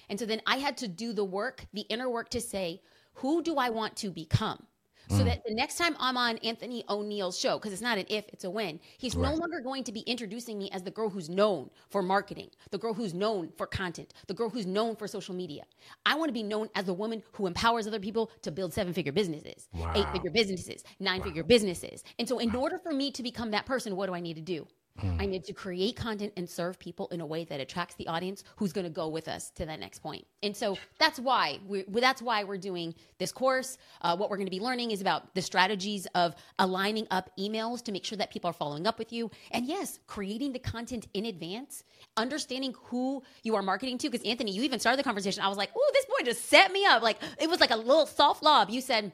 And so then I had to do the work, the inner work to say, who do I want to become? So mm. that the next time I'm on Anthony O'Neal's show, because it's not an if, it's a when, he's right. no longer going to be introducing me as the girl who's known for marketing, the girl who's known for content, the girl who's known for social media. I want to be known as the woman who empowers other people to build seven figure businesses, wow. eight figure businesses, nine wow. figure businesses. And so, in wow. order for me to become that person, what do I need to do? Mm. I need to create content and serve people in a way that attracts the audience who's going to go with us to that next point. And so that's why we that's why we're doing this course. Uh, what we're going to be learning is about the strategies of aligning up emails to make sure that people are following up with you. And yes, creating the content in advance, understanding who you are marketing to. Because Anthony, you even started the conversation. I was like, "Oh, this boy just set me up." Like it was like a little soft lob. You said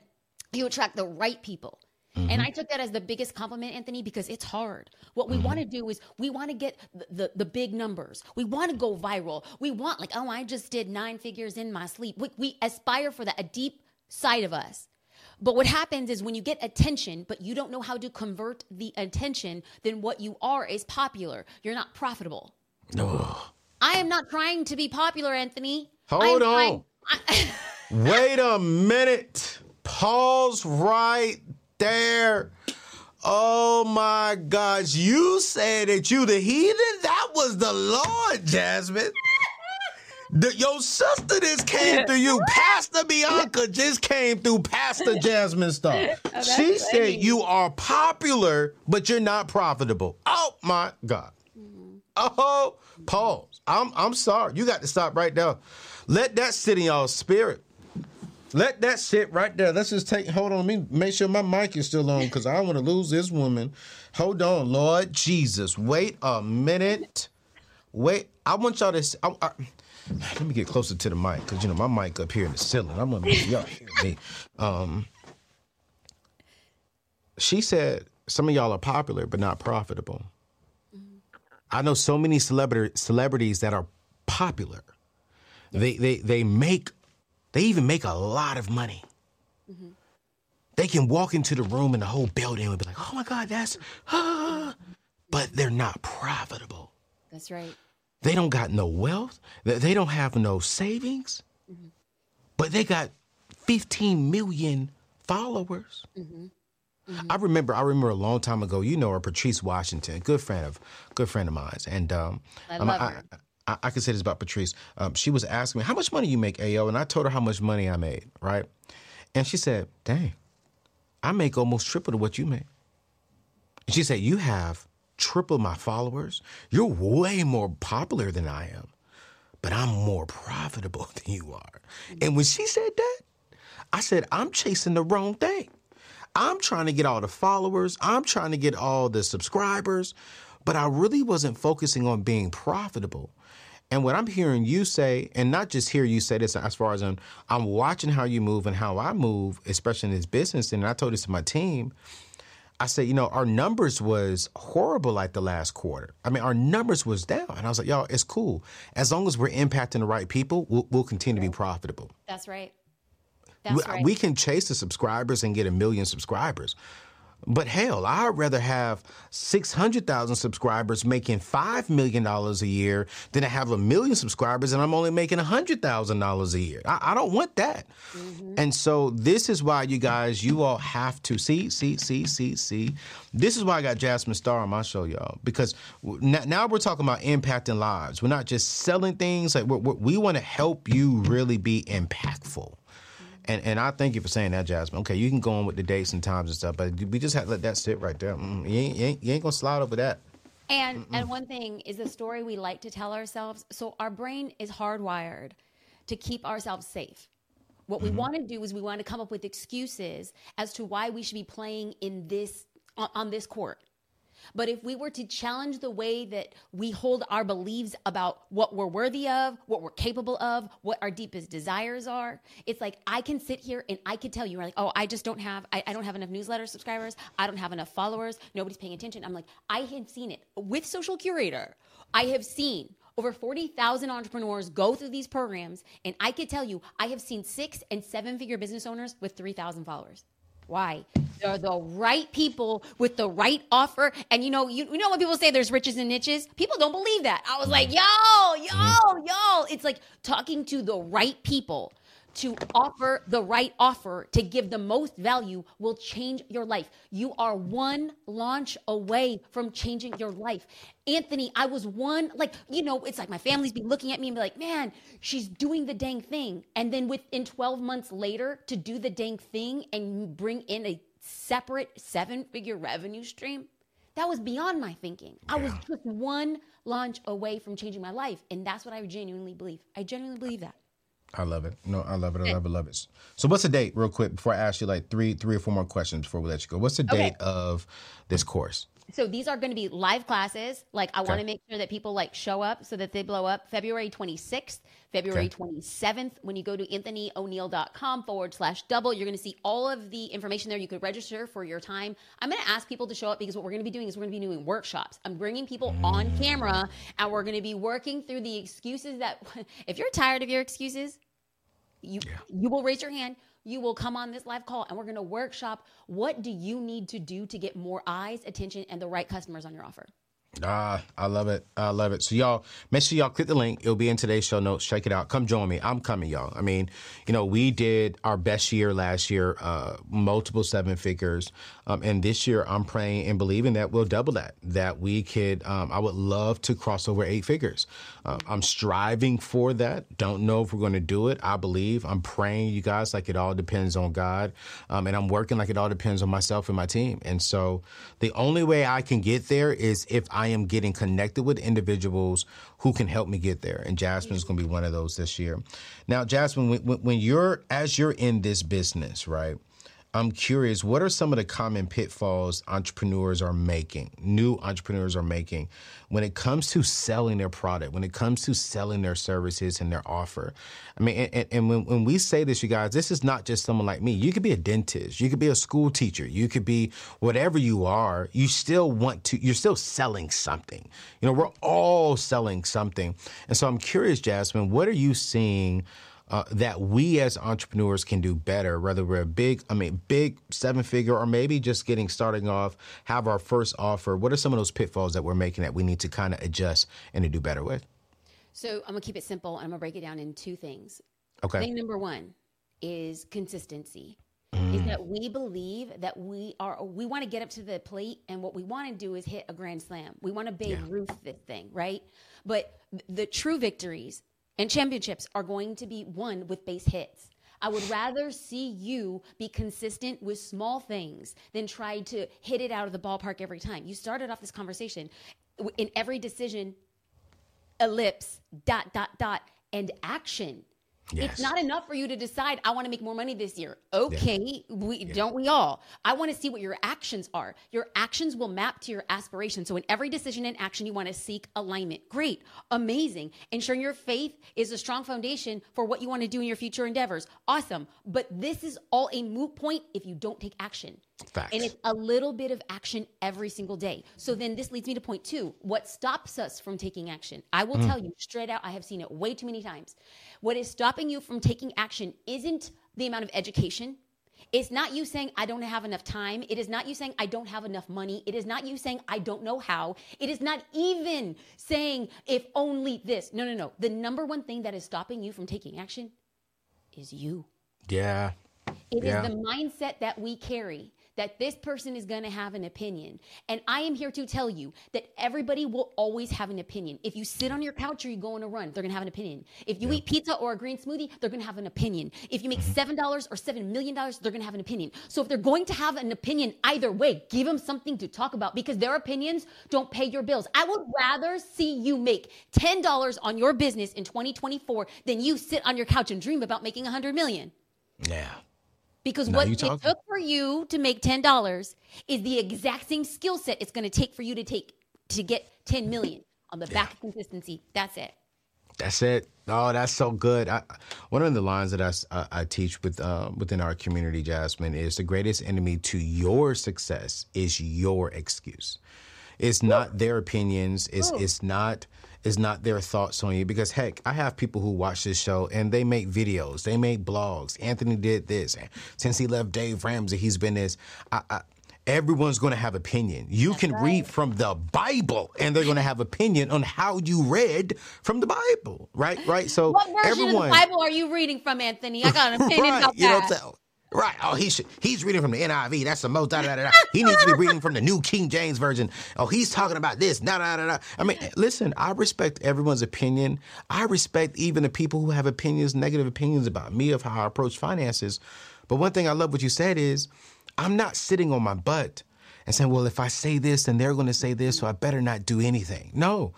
you attract the right people Mm-hmm. And I took that as the biggest compliment, Anthony, because it's hard. What we mm-hmm. want to do is we want to get the, the, the, big numbers. We want to go viral. We want, like, oh, I just did nine figures in my sleep. We, we aspire for that, a deep side of us. But what happens is when you get attention, but you don't know how to convert the attention, then what you are is popular. You're not profitable. No. I am not trying to be popular, Anthony. Hold on. I- Wait a minute. Pause right there. Oh my gosh, you said that you the heathen? That was the Lord, Jasmine. The, your sister just came through you. *laughs* Pastor Bianca just came through Pastor Jasmine stuff. Oh, she funny. said you are popular, but you're not profitable. Oh my God. Mm-hmm. Oh, pause. I'm I'm sorry. You got to stop right now. Let that sit in y'all spirit. Let that sit right there. Let's just take. Hold on. Me make sure my mic is still on because I don't want to lose this woman. Hold on, Lord Jesus. Wait a minute. Wait. I want y'all to. I, I, let me get closer to the mic because you know my mic up here in the ceiling. I'm gonna make y'all hear me. Um, she said some of y'all are popular but not profitable. I know so many celebrity celebrities that are popular. They they they make they even make a lot of money. Mm-hmm. They can walk into the room and the whole building would be like, oh my God, that's, ah. *gasps* but they're not profitable. That's right. They don't got no wealth. They don't have no savings, mm-hmm. but they got 15 million followers. Mm-hmm. Mm-hmm. I remember, I remember a long time ago. You know her, Patrice Washington, good friend of, good friend of mine, and um, I love her. I, I, I can say this about Patrice. Um, she was asking me, how much money you make, AO? And I told her how much money I made, right? And she said, dang, I make almost triple to what you make. And she said, you have triple my followers. You're way more popular than I am, but I'm more profitable *laughs* than you are. And when she said that, I said, I'm chasing the wrong thing. I'm trying to get all the followers, I'm trying to get all the subscribers, but I really wasn't focusing on being profitable. And what I'm hearing you say, and not just hear you say this as far as I'm, I'm watching how you move and how I move, especially in this business. And I told this to my team. I said, you know, our numbers was horrible like the last quarter. I mean, our numbers was down. And I was like, y'all, it's cool. As long as we're impacting the right people, we'll, we'll continue to be profitable. That's right. We, That's right. we can chase the subscribers and get a million subscribers. But hell, I'd rather have 600,000 subscribers making $5 million a year than to have a million subscribers and I'm only making $100,000 a year. I, I don't want that. Mm-hmm. And so this is why you guys, you all have to see, see, see, see, see. This is why I got Jasmine Star on my show, y'all, because now, now we're talking about impacting lives. We're not just selling things. Like we're, we're, we want to help you really be impactful. And and I thank you for saying that, Jasmine. Okay, you can go on with the dates and times and stuff, but we just have to let that sit right there. Mm, you, ain't, you, ain't, you ain't gonna slide over that. And and one thing is the story we like to tell ourselves. So our brain is hardwired to keep ourselves safe. What we want to do is we want to come up with excuses as to why we should be playing in this on, on this court. But if we were to challenge the way that we hold our beliefs about what we're worthy of, what we're capable of, what our deepest desires are, it's like I can sit here and I could tell you, like, oh, I just don't have, I, I don't have enough newsletter subscribers, I don't have enough followers, nobody's paying attention. I'm like, I have seen it with Social Curator. I have seen over 40,000 entrepreneurs go through these programs, and I could tell you, I have seen six and seven figure business owners with 3,000 followers. Why? They're the right people with the right offer. And you know, you, you know when people say there's riches and niches? People don't believe that. I was like, mm. yo, yo, mm-hmm. yo. It's like talking to the right people to offer the right offer to give the most value will change your life. You are one launch away from changing your life. Anthony, I was one, like, you know, it's like my family's be looking at me and be like, man, she's doing the dang thing. And then within 12 months later, to do the dang thing and bring in a separate seven figure revenue stream, that was beyond my thinking. I was just one launch away from changing my life. And that's what I genuinely believe. I genuinely believe that. I love it. No, I love it. I eh. love it. Love it. So, what's the date, real quick, before I ask you like three, three or four more questions before we let you go? What's the Okay. date of this course? So these are going to be live classes. Like I want to make sure that people like show up so that they blow up. February 26th, February Okay. 27th. When you go to anthonyoneal.com forward slash double, you're going to see all of the information there. You could register for your time. I'm going to ask people to show up because what we're going to be doing is we're going to be doing workshops. I'm bringing people on camera and we're going to be working through the excuses that *laughs* if you're tired of your excuses, you you will raise your hand you will come on this live call and we're going to workshop what do you need to do to get more eyes attention and the right customers on your offer Ah, I love it. I love it. So y'all, make sure y'all click the link. It'll be in today's show notes. Check it out. Come join me. I'm coming, y'all. I mean, you know, we did our best year last year, uh, multiple seven figures, um, and this year I'm praying and believing that we'll double that. That we could. Um, I would love to cross over eight figures. Um, I'm striving for that. Don't know if we're going to do it. I believe. I'm praying, you guys. Like it all depends on God, um, and I'm working like it all depends on myself and my team. And so, the only way I can get there is if I am getting connected with individuals who can help me get there. And Jasmine's going to be one of those this year. Now, Jasmine, when- when you're as you're in this business, right? I'm curious, what are some of the common pitfalls entrepreneurs are making, new entrepreneurs are making, when it comes to selling their product, when it comes to selling their services and their offer? I mean, and, and- when, when we say this, you guys, this is not just someone like me. You could be a dentist, you could be a school teacher, you could be whatever you are. You still want to, you're still selling something. You know, we're all selling something. And so I'm curious, Jasmine, what are you seeing? Uh, that we as entrepreneurs can do better, whether we're a big, I mean, big seven figure or maybe just getting starting off, have our first offer. What are some of those pitfalls that we're making that we need to kind of adjust and to do better with? so i'm to keep it simple. And i'm to break it down in two things. Okay. thing number one is consistency. Is that we believe that we are we want to get up to the plate and what we want to do is hit a grand slam. We want to Babe Ruth this thing right? But th- the true victories and championships are going to be won with base hits I would rather see you be consistent with small things than try to hit it out of the ballpark every time. You started off this conversation in every decision, ellipse, dot, dot, dot, and action. Yes. It's not enough for you to decide I want to make more money this year. Okay, we don't we all? I want to see what your actions are. Your actions will map to your aspirations. So in every decision and action you want to seek alignment. Great. Amazing. Ensuring your faith is a strong foundation for what you want to do in your future endeavors. Awesome. But this is all a moot point if you don't take action. Facts. And it's a little bit of action every single day. So then this leads me to point two. What stops us from taking action? I will hmm. tell you straight out, I have seen it way too many times. What is stopping you from taking action isn't the amount of education. It's not you saying, I don't have enough time. It is not you saying, I don't have enough money. It is not you saying, I don't know how. It is not even saying, if only this. No, no, no. The number one thing that is stopping you from taking action is you. Yeah. It is Yeah. the mindset that we carry that this person is going to have an opinion. And I am here to tell you that everybody will always have an opinion. If you sit on your couch or you go on a run, they're going to have an opinion. If you eat pizza or a green smoothie, they're going to have an opinion. If you make mm-hmm. $7 or $7 million, they're going to have an opinion. So if they're going to have an opinion either way, give them something to talk about because their opinions don't pay your bills. I would rather see you make $10 on your business in 2024 than you sit on your couch and dream about making 100 million. Yeah. Because Now what it took for you to make ten dollars is the exact same skill set it's going to take for you to take to get ten million on the back of consistency. That's it. That's it. Oh, that's so good. I, one of the lines that I I teach with uh, within our community, Jasmine, is the greatest enemy to your success is your excuse. It's not their opinions. It's it's not it's not their thoughts on you. Because heck, I have people who watch this show and they make videos, they make blogs. Anthony did this. and Since he left Dave Ramsey, he's been this. I, I, everyone's going to have opinion. You can read from the Bible, and they're going to have opinion on how you read from the Bible. Right, right. So What version everyone, of the Bible are you reading from, Anthony? I got an *laughs* opinion right, about you know Right. Oh, he should. He's reading from the NIV. That's the most. Da, da, da, da. He needs to be reading from the New King James version. Oh, he's talking about this. Da, da, da, da. I mean, listen. I respect everyone's opinion. I respect even the people who have opinions, negative opinions about me of how I approach finances. But one thing I love what you said is, I'm not sitting on my butt and saying, well, if I say this, then they're going to say this, so I better not do anything. No,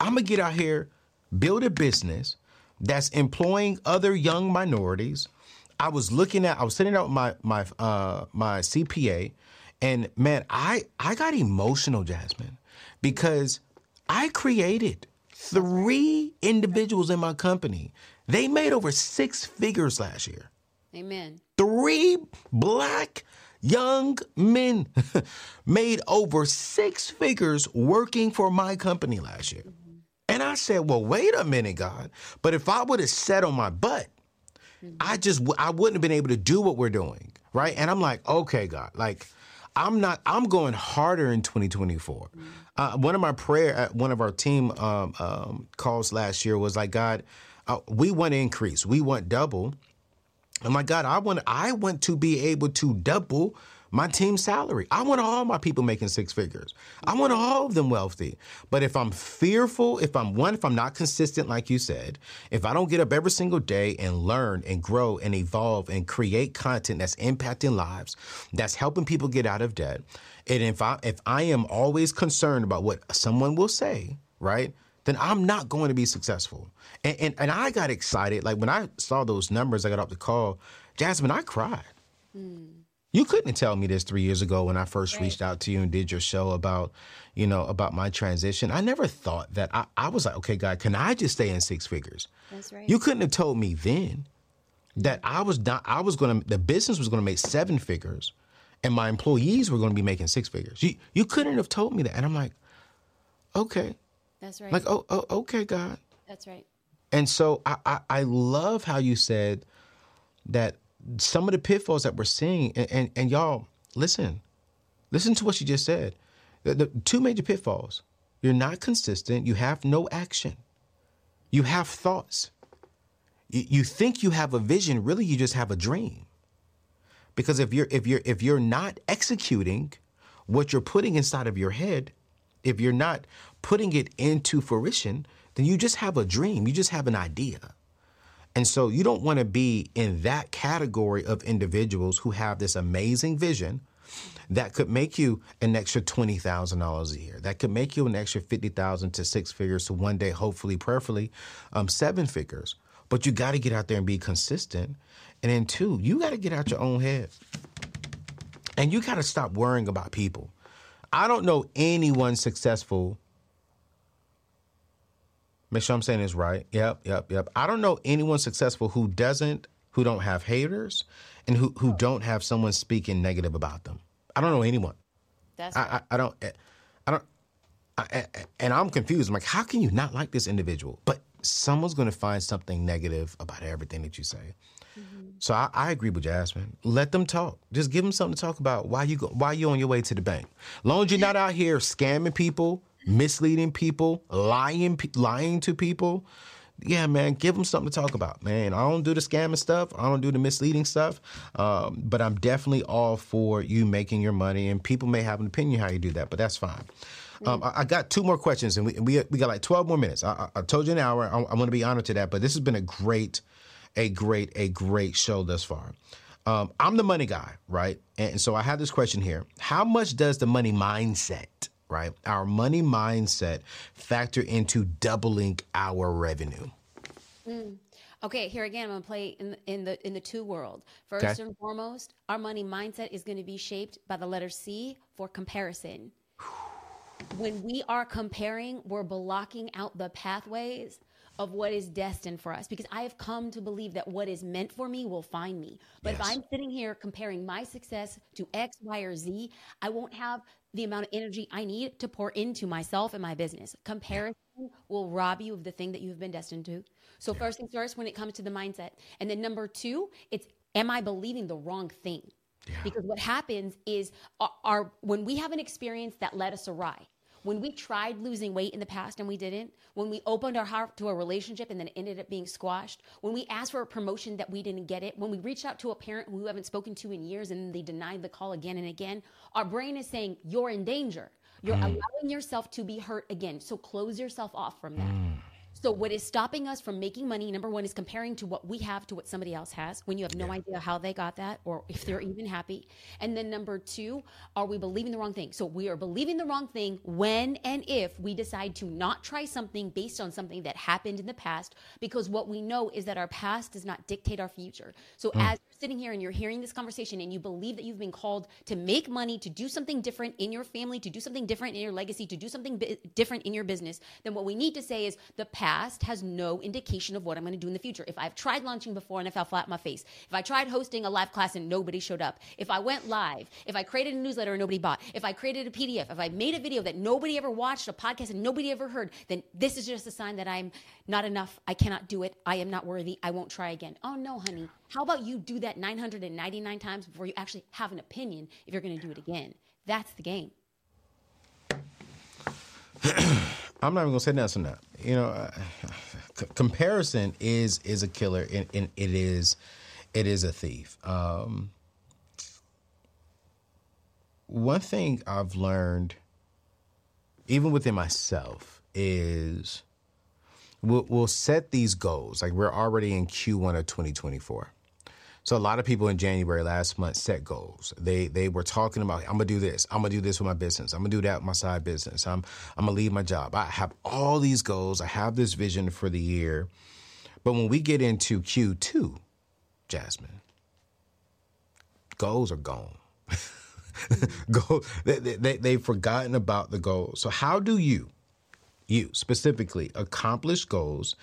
I'm gonna get out here, build a business that's employing other young minorities. I was looking at, I was sitting out with my my uh, my CPA, and man, I I got emotional, Jasmine, because I created three individuals in my company. They made over six figures last year Amen. three black young men *laughs* made over six figures working for my company last year. And I said, well, wait a minute, God. But if I would have sat on my butt, I just, I wouldn't have been able to do what we're doing. Right. And I'm like, okay, God, like, I'm not, I'm going harder in 2024. Uh, one of my prayer at one of our team um, um, calls last year was like, God, uh, we want to increase, we want double. Oh my God, I want I want to be able to double my team's salary. I want all my people making six figures. I want all of them wealthy. But if I'm fearful, if I'm one, if I'm not consistent, like you said, if I don't get up every single day and learn and grow and evolve and create content that's impacting lives, that's helping people get out of debt, and if I if I am always concerned about what someone will say, right? then I'm not going to be successful. And, and and I got excited. Like when I saw those numbers, I got off the call. Jasmine, I cried. Hmm. You couldn't tell me this three years ago when I first reached out to you and did your show about, you know, about my transition. I never thought that I, I was like, okay, God, can I just stay in six figures? That's right. You couldn't have told me then that I was not I was gonna the business was gonna make seven figures and my employees were gonna be making six figures. You you couldn't have told me that. And I'm like, okay. That's right. Like, oh, oh okay, God. That's right. And so I, I, I love how you said that some of the pitfalls that we're seeing, and, and, and y'all, listen, listen to what you just said. The, the two major pitfalls you're not consistent, you have no action, you have thoughts. You, you think you have a vision, really, you just have a dream. Because if you're if you're if you're not executing what you're putting inside of your head, if you're not putting it into fruition, then you just have a dream. You just have an idea. And so you don't want to be in that category of individuals who have this amazing vision that could make you an extra $20,000 a year. That could make you an extra 50,000 to six figures to one day, hopefully, prayerfully, um, seven figures. but you got to get out there and be consistent. And then two, you got to get out your own head. And you got to stop worrying about people. I don't know anyone successful. Make sure I'm saying this right. Yep, yep, yep. I don't know anyone successful who doesn't, who don't have haters, and who who don't have someone speaking negative about them. I don't know anyone. That's I, I, I don't. Eh, I don't. I, I- and I'm confused. I'm like, how can you not like this individual? But someone's going to find something negative about everything that you say. Mm-hmm. So I, I agree with Jasmine. Let them talk. Just give them something to talk about. Why you go, why you on your way to the bank? long as you're not out here scamming people, misleading people, lying lying to people. Yeah, man, give them something to talk about, man. I don't do the scamming stuff. I don't do the misleading stuff. Um, but I'm definitely all for you making your money, and people may have an opinion how you do that, but that's fine. Um, I, got two more questions, and we we, we got like 12 more minutes. I, I, told you an hour. I, I'm going to be honored to that, but this has been a great, a great, a great show thus far. Um, I'm the money guy, right? And so I have this question here: How much does the money mindset, right, our money mindset, factor into doubling our revenue? Mm. Okay, here again, I'm gonna play in the, in the in the two world. First Okay. and foremost, our money mindset is going to be shaped by the letter C for comparison. *sighs* When we are comparing, we're blocking out the pathways of what is destined for us because I have come to believe that what is meant for me will find me. But if I'm sitting here comparing my success to X, Y, or Z, I won't have the amount of energy I need to pour into myself and my business. Comparison will rob you of the thing that you've been destined to. So first things first when it comes to the mindset. And then number 2, it's am I believing the wrong thing? Because what happens is our, our when we have an experience that led us awry, when we tried losing weight in the past and we didn't, when we opened our heart to a relationship and then it ended up being squashed, when we asked for a promotion that we didn't get it, when we reached out to a parent who we haven't spoken to in years and they denied the call again and again, our brain is saying, You're in danger. You're hmm. allowing yourself to be hurt again. So close yourself off from that. Hmm. So what is stopping us from making money? Number one is comparing to what we have to what somebody else has when you have no idea how they got that or if they're even happy. And then number two, are we believing the wrong thing? So we are believing the wrong thing when and if we decide to not try something based on something that happened in the past, because what we know is that our past does not dictate our future. So hmm. as you're sitting here and you're hearing this conversation and you believe that you've been called to make money, to do something different in your family, to do something different in your legacy, to do something different in your business, then what we need to say is the past has no indication of what I'm going to do in the future. If I've tried launching before and I fell flat on my face, if I tried hosting a live class and nobody showed up, if I went live, if I created a newsletter and nobody bought, if I created a PDF, if I made a video that nobody ever watched, a podcast and nobody ever heard, then this is just a sign that I'm not enough. I cannot do it. I am not worthy. I won't try again. Oh no, honey. How about you do that 999 times before you actually have an opinion if you're going to do it again? That's the game. *clears throat* I'm not even gonna say nothing on that. You know, uh, c- comparison is is a killer, and, and it is it is a thief. Um, one thing I've learned, even within myself, is we'll, we'll set these goals. Like we're already in Q1 of 2024. So a lot of people in January last month set goals. They they were talking about I'm gonna do this. I'm gonna do this with my business. I'm gonna do that with my side business. I'm I'm gonna leave my job. I have all these goals. I have this vision for the year. But when we get into Q2, Jasmine, goals are gone. *laughs* They, they, they, they've forgotten about the goals. So how do you, you specifically, accomplish goals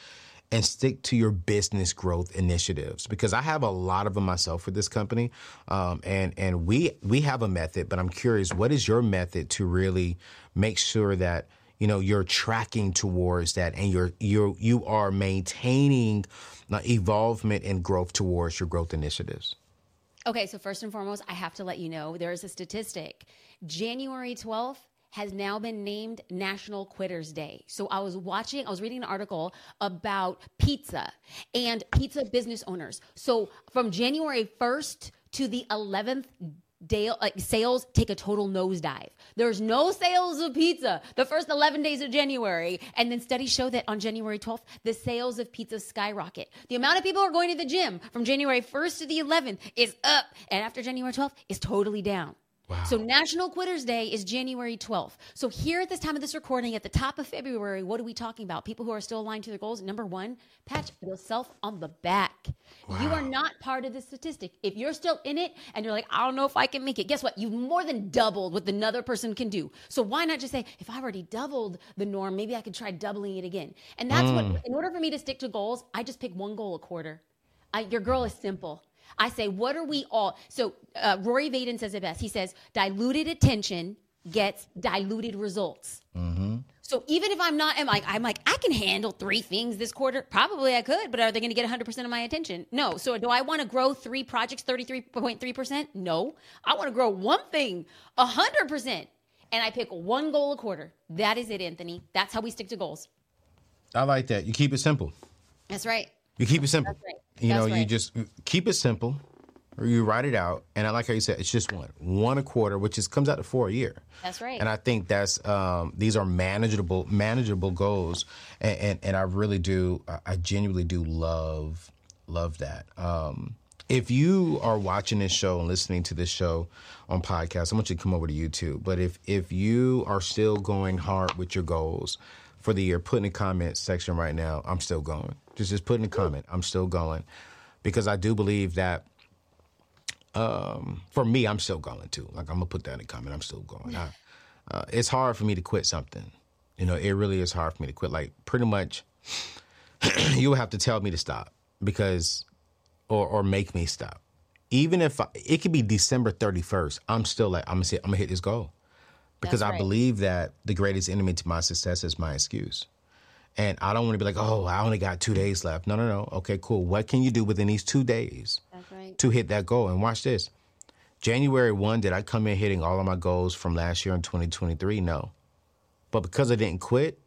and stick to your business growth initiatives? Because I have a lot of them myself for this company, um, and and we we have a method. But I'm curious, what is your method to really make sure that you know you're tracking towards that and you're you're you are maintaining uh, evolvement and growth towards your growth initiatives? Okay, so first and foremost, I have to let you know there is a statistic. January 12th has now been named National Quitters Day. So I was watching, I was reading an article about pizza and pizza business owners. So from January 1st to the 11th, day, like sales take a total nosedive. There's no sales of pizza the first 11 days of January. And then studies show that on January 12th, the sales of pizza skyrocket. The amount of people who are going to the gym from January 1st to the 11th is up. And after January 12th is totally down. So National Quitters Day is January 12th. So here at this time of this recording, at the top of February, what are we talking about? People who are still aligned to their goals. Number one, patch yourself on the back. You are not part of the statistic. If you're still in it and you're like, I don't know if I can make it, guess what? You've more than doubled what another person can do. So why not just say, if I've already doubled the norm, maybe I could try doubling it again. And that's what, mm. in order for me to stick to goals, I just pick one goal a quarter. I, your girl is simple. I say, what are we all? So uh, Rory Vaden says it best. He says, diluted attention gets diluted results. So even if I'm not, I'm like, I'm like, I can handle three things this quarter. Probably I could, but are they going to get 100% of my attention? No. So do I want to grow three projects 33.3%? No. I want to grow one thing 100%. And I pick one goal a quarter. That is it, Anthony. That's how we stick to goals. I like that. You keep it simple. That's right. You keep it simple. That's right. You know, That's you just keep it simple, or you write it out. And I like how you said it's just one, one a quarter, which is comes out to four a year. That's right. And I think that's um, these are manageable, manageable goals, and and, and I really do, I- I genuinely do love love that. Um, if you are watching this show and listening to this show on podcast, I want you to come over to YouTube. But if if you are still going hard with your goals for the year, put in the comment section right now. I'm still going. Just just put in the comment. I'm still going because I do believe that um, for me, I'm still going too. Like I'm gonna put that in the comment. I'm still going. I, uh, it's hard for me to quit something. You know, it really is hard for me to quit. Like pretty much, *clears throat* you would have to tell me to stop because, or or make me stop. Even if I, it could be December 31st, I'm still like I'm gonna say I'm gonna hit this goal because That's I believe that the greatest enemy to my success is my excuse. And I don't want to be like, oh, I only got two days left. No, no, no. Okay, cool. What can you do within these two days? Right. to hit that goal. And watch this. January 1, did I come in hitting all of my goals from last year in 2023? No. But because I didn't quit,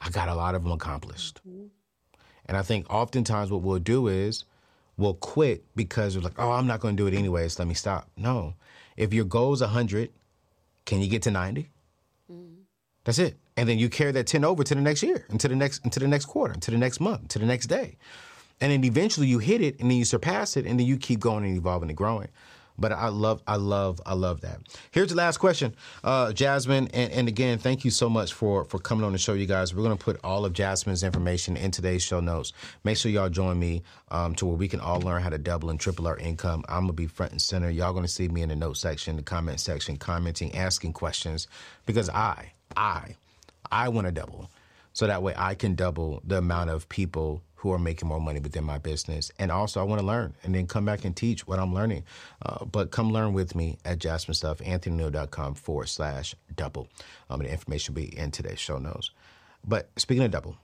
I got a lot of them accomplished. Mm-hmm. And I think oftentimes what we'll do is we'll quit because we're like, oh, I'm not going to do it anyways. Let me stop. No. If your goal is 100, can you get to 90? Mm-hmm. That's it. And then you carry that 10 over to the next year, into the next into the next quarter, into the next month, to the next day. And then eventually you hit it and then you surpass it and then you keep going and evolving and growing. But I love, I love, I love that. Here's the last question, uh, Jasmine, and, and again, thank you so much for for coming on the show, you guys. We're gonna put all of Jasmine's information in today's show notes. Make sure y'all join me um, to where we can all learn how to double and triple our income. I'm gonna be front and center. Y'all gonna see me in the note section, the comment section, commenting, asking questions, because I, I, I want to double, so that way I can double the amount of people who are making more money within my business. And also, I want to learn and then come back and teach what I'm learning. Uh, but come learn with me at Jasmine Stuff, forward slash double. Um, the information will be in today's show notes. But speaking of double,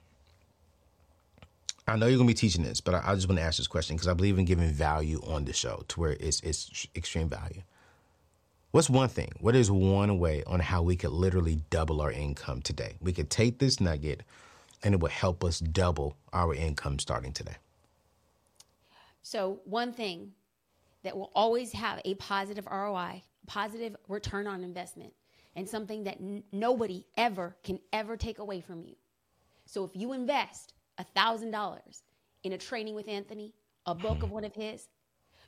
I know you're going to be teaching this, but I, I just want to ask this question because I believe in giving value on the show to where it's, it's extreme value. What's one thing? What is one way on how we could literally double our income today? We could take this nugget and it would help us double our income starting today. So, one thing that will always have a positive ROI, positive return on investment, and something that n- nobody ever can ever take away from you. So, if you invest $1,000 in a training with Anthony, a book of one of his,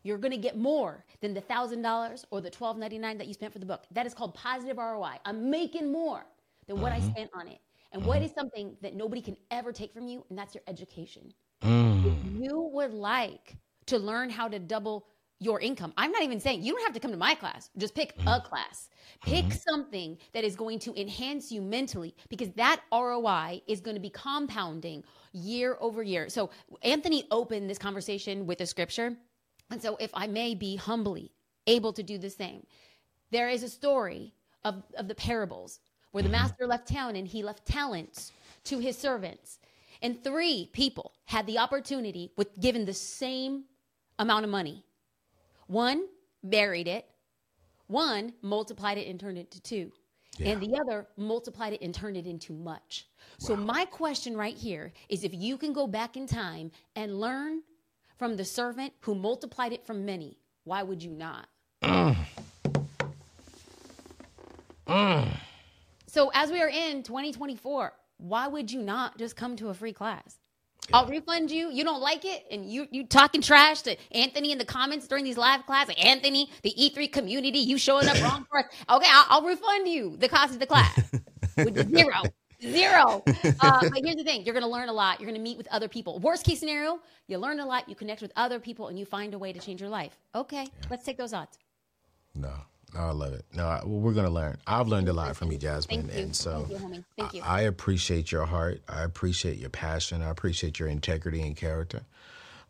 you're going to get more than the $1,000 or the $12.99 that you spent for the book. That is called positive ROI. I'm making more than what I mm-hmm. spent on it. And what is something that nobody can ever take from you? And that's your education. Mm. If you would like to learn how to double your income, I'm not even saying you don't have to come to my class. Just pick a mm-hmm. class. Pick mm-hmm. something that is going to enhance you mentally because that ROI is going to be compounding year over year. So, Anthony opened this conversation with a scripture. And so, if I may be humbly able to do the same, there is a story of, of the parables where the mm-hmm. master left town and he left talents to his servants. And three people had the opportunity with given the same amount of money. One buried it, one multiplied it and turned it to two. And the other multiplied it and turned it into much. So, my question right here is if you can go back in time and learn from the servant who multiplied it from many, why would you not? So, as we are in 2024, why would you not just come to a free class? I'll refund you. You don't like it, and you you talking trash to Anthony in the comments during these live classes. Anthony, the E3 community, you showing up wrong for us. Okay, I'll, I'll refund you the cost of the class *laughs* with zero. Zero. *laughs* Uh, but here's the thing you're going to learn a lot. You're going to meet with other people. Worst case scenario, you learn a lot, you connect with other people, and you find a way to change your life. Okay, let's take those odds. No, no, I love it. No, I, well, we're gonna learn. I've learned a lot from you, Jasmine, Thank you. and so Thank you. Thank you. I, I appreciate your heart. I appreciate your passion. I appreciate your integrity and character.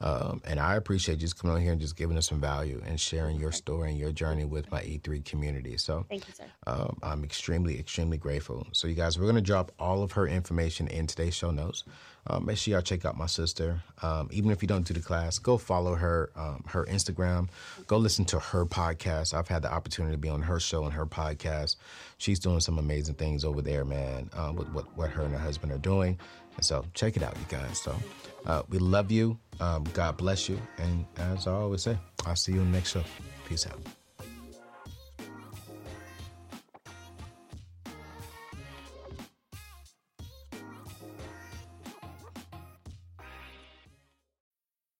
Um, and I appreciate you just coming on here and just giving us some value and sharing your story and your journey with my E3 community. So Thank you, sir. um, I'm extremely, extremely grateful. So, you guys, we're going to drop all of her information in today's show notes. Um, make sure y'all check out my sister. Um, even if you don't do the class, go follow her, um, her Instagram. Go listen to her podcast. I've had the opportunity to be on her show and her podcast. She's doing some amazing things over there, man, uh, with what, what her and her husband are doing. So, check it out, you guys. So, uh, we love you. Um, God bless you. And as I always say, I'll see you in the next show. Peace out.